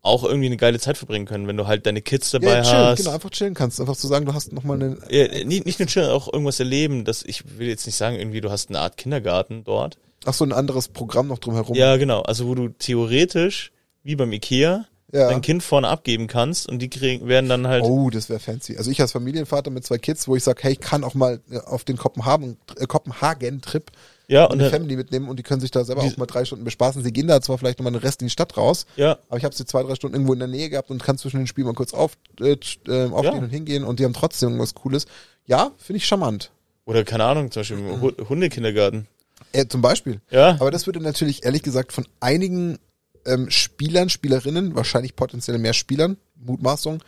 auch irgendwie eine geile Zeit verbringen können, wenn du halt deine Kids dabei Ja, chillen, hast. genau, einfach chillen kannst. Einfach zu sagen, du hast nochmal eine. Ja, nicht, nicht nur chillen, auch irgendwas erleben. Das, ich will jetzt nicht sagen, irgendwie, du hast eine Art Kindergarten dort. Ach so, ein anderes Programm noch drumherum. Ja, genau. Also wo du theoretisch, wie beim Ikea, Ja. dein Kind vorne abgeben kannst und die kriegen, werden dann halt. Oh, das wäre fancy. Also ich als Familienvater mit zwei Kids, wo ich sage, hey, ich kann auch mal äh, auf den äh, Kopenhagen-Trip ja, und eine Family mitnehmen und die können sich da selber auch mal drei Stunden bespaßen. Sie gehen da zwar vielleicht nochmal den Rest in die Stadt raus, ja, aber ich habe sie zwei, drei Stunden irgendwo in der Nähe gehabt und kann zwischen den Spielen mal kurz auf, äh, äh, aufstehen Ja. und hingehen und die haben trotzdem irgendwas Cooles. Ja, finde ich charmant. oder keine Ahnung, zum Beispiel im Hu- Hundekindergarten. Äh, zum Beispiel. Ja, Aber das würde natürlich ehrlich gesagt von einigen ähm, Spielern, Spielerinnen, wahrscheinlich potenziell mehr Spielern, Mutmaßung,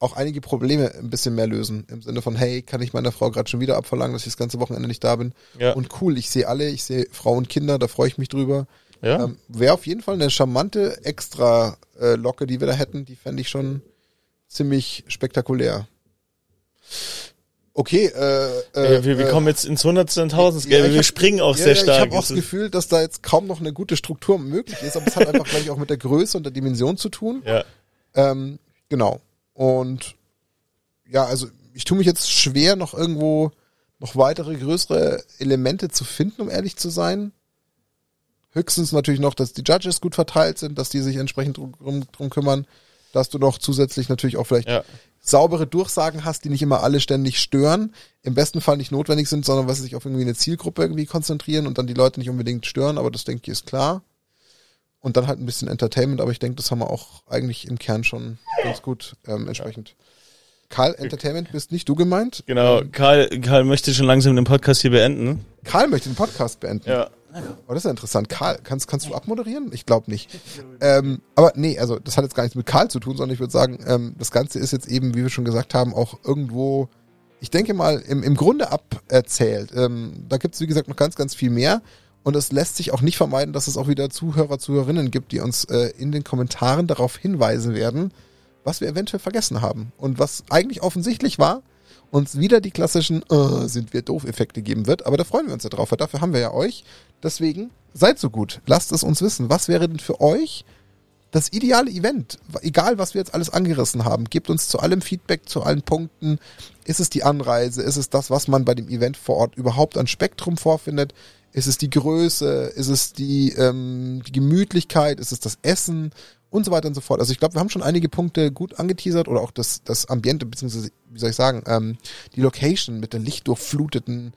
auch einige Probleme ein bisschen mehr lösen. Im Sinne von, hey, kann ich meiner Frau gerade schon wieder abverlangen, dass ich das ganze Wochenende nicht da bin? ja, Und cool, ich sehe alle, ich sehe Frau und Kinder, da freue ich mich drüber. ja. Ähm, Wäre auf jeden Fall eine charmante extra äh, Locke, die wir da hätten, die fände ich schon ziemlich spektakulär. Okay, äh, äh, Ey, wir, wir äh, kommen jetzt ins Hundertste und Tausendste, ja, wir hab- springen auch ja, sehr ja, stark. Ich habe auch das Gefühl, dass da jetzt kaum noch eine gute Struktur möglich ist, aber es hat einfach, glaube ich, auch mit der Größe und der Dimension zu tun. ja, Ähm, genau. Und ja, also ich tue mich jetzt schwer, noch irgendwo noch weitere größere Elemente zu finden, um ehrlich zu sein. Höchstens natürlich noch, dass die Judges gut verteilt sind, dass die sich entsprechend drum, drum, kümmern, dass du noch zusätzlich natürlich auch vielleicht ja, saubere Durchsagen hast, die nicht immer alle ständig stören, im besten Fall nicht notwendig sind, sondern was sie sich auf irgendwie eine Zielgruppe irgendwie konzentrieren und dann die Leute nicht unbedingt stören, aber das denke ich ist klar. Und dann halt ein bisschen Entertainment, aber ich denke, das haben wir auch eigentlich im Kern schon ganz gut ähm, entsprechend. Karl, Entertainment bist nicht du gemeint. genau. Karl, Karl möchte schon langsam den Podcast hier beenden. Karl möchte den Podcast beenden. Ja, Oh, das ist ja interessant. Karl, kannst, kannst du abmoderieren? Ich glaube nicht. Ähm, aber nee, also das hat jetzt gar nichts mit Karl zu tun, sondern ich würde sagen, ähm, das Ganze ist jetzt eben, wie wir schon gesagt haben, auch irgendwo, ich denke mal, im, im Grunde aberzählt. Ähm, da gibt es, wie gesagt, noch ganz, ganz viel mehr. Und es lässt sich auch nicht vermeiden, dass es auch wieder Zuhörer, Zuhörerinnen gibt, die uns äh, in den Kommentaren darauf hinweisen werden, was wir eventuell vergessen haben. Und was eigentlich offensichtlich war, uns wieder die klassischen äh, sind wir doof Effekte geben wird. Aber da freuen wir uns ja drauf, weil dafür haben wir ja euch. Deswegen seid so gut. Lasst es uns wissen. Was wäre denn für euch das ideale Event? Egal, was wir jetzt alles angerissen haben. Gebt uns zu allem Feedback, zu allen Punkten. Ist es die Anreise? Ist es das, was man bei dem Event vor Ort überhaupt an Spektrum vorfindet? Ist es die Größe? Ist es die, ähm, die Gemütlichkeit? Ist es das Essen? Und so weiter und so fort. Also ich glaube, wir haben schon einige Punkte gut angeteasert oder auch das, das Ambiente, beziehungsweise, wie soll ich sagen, ähm, die Location mit der lichtdurchfluteten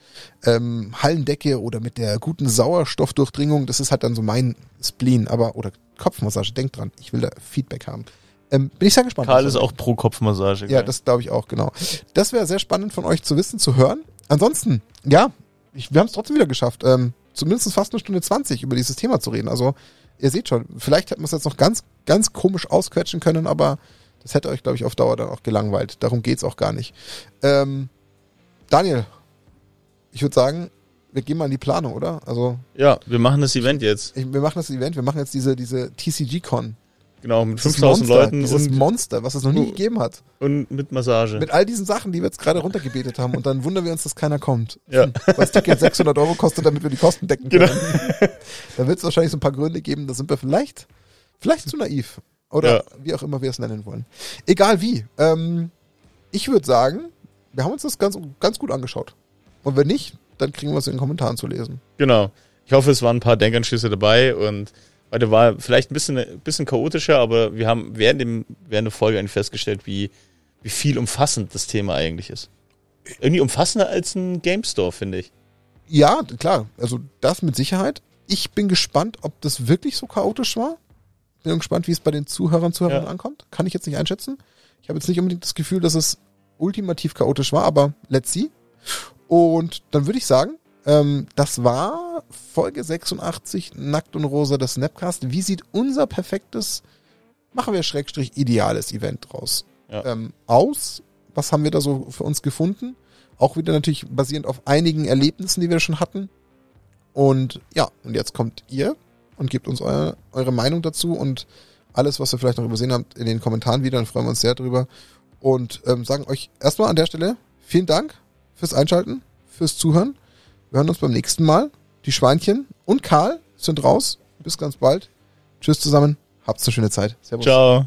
ähm, Hallendecke oder mit der guten Sauerstoffdurchdringung, das ist halt dann so mein Spleen, aber, oder Kopfmassage, denkt dran, ich will da Feedback haben. Ähm, bin ich sehr gespannt. Karl ist auch pro Kopfmassage. ja, das glaube ich auch, genau. Das wäre sehr spannend von euch zu wissen, zu hören. Ansonsten, ja, ich, wir haben es trotzdem wieder geschafft, ähm, zumindest fast eine Stunde 20 über dieses Thema zu reden. Also, ihr seht schon, vielleicht hätten wir es jetzt noch ganz, ganz komisch ausquetschen können, aber das hätte euch, glaube ich, auf Dauer dann auch gelangweilt. Darum geht's auch gar nicht. Ähm, Daniel, ich würde sagen, wir gehen mal in die Planung, oder? Also, ja, wir machen das Event jetzt. ich, wir machen das Event, wir machen jetzt diese, diese TCG-Con. Genau, mit Dieses 5000 Monster, Leuten Dieses und, Monster, was es noch nie Oh. gegeben hat. und mit Massage. Mit all diesen Sachen, die wir jetzt gerade runtergebetet haben und dann wundern wir uns, dass keiner kommt. Ja. Weil das Ticket 600 Euro kostet, damit wir die Kosten decken Genau. können. da wird es wahrscheinlich so ein paar Gründe geben, da sind wir vielleicht, vielleicht zu naiv. Oder Ja. wie auch immer wir es nennen wollen. Egal wie. Ähm, ich würde sagen, wir haben uns das ganz, ganz gut angeschaut. Und wenn nicht, dann kriegen wir es in den Kommentaren zu lesen. Genau. Ich hoffe, es waren ein paar Denkanschlüsse dabei und heute war vielleicht ein bisschen, ein bisschen chaotischer, aber wir haben während, dem, während der Folge eigentlich festgestellt, wie, wie viel umfassend das Thema eigentlich ist. Irgendwie umfassender als ein Game Store, finde ich. Ja, klar. Also das mit Sicherheit. Ich bin gespannt, ob das wirklich so chaotisch war. Bin gespannt, wie es bei den Zuhörern, Zuhörern Ja. ankommt. Kann ich jetzt nicht einschätzen. Ich habe jetzt nicht unbedingt das Gefühl, dass es ultimativ chaotisch war, aber let's see. Und dann würde ich sagen, ähm, das war Folge 86, Nackt und Rosa, das Snapcast. Wie sieht unser perfektes, machen wir Schrägstrich, ideales Event draus Ja. ähm, aus? Was haben wir da so für uns gefunden? Auch wieder natürlich basierend auf einigen Erlebnissen, die wir schon hatten. Und ja, und jetzt kommt ihr und gebt uns eure, eure Meinung dazu und alles, was ihr vielleicht noch übersehen habt, in den Kommentaren wieder. Dann freuen wir uns sehr drüber. Und ähm, sagen euch erstmal an der Stelle vielen Dank fürs Einschalten, fürs Zuhören. Wir hören uns beim nächsten Mal. Die Schweinchen und Karl sind raus. Bis ganz bald. Tschüss zusammen. Habt's eine schöne Zeit. Servus. Ciao.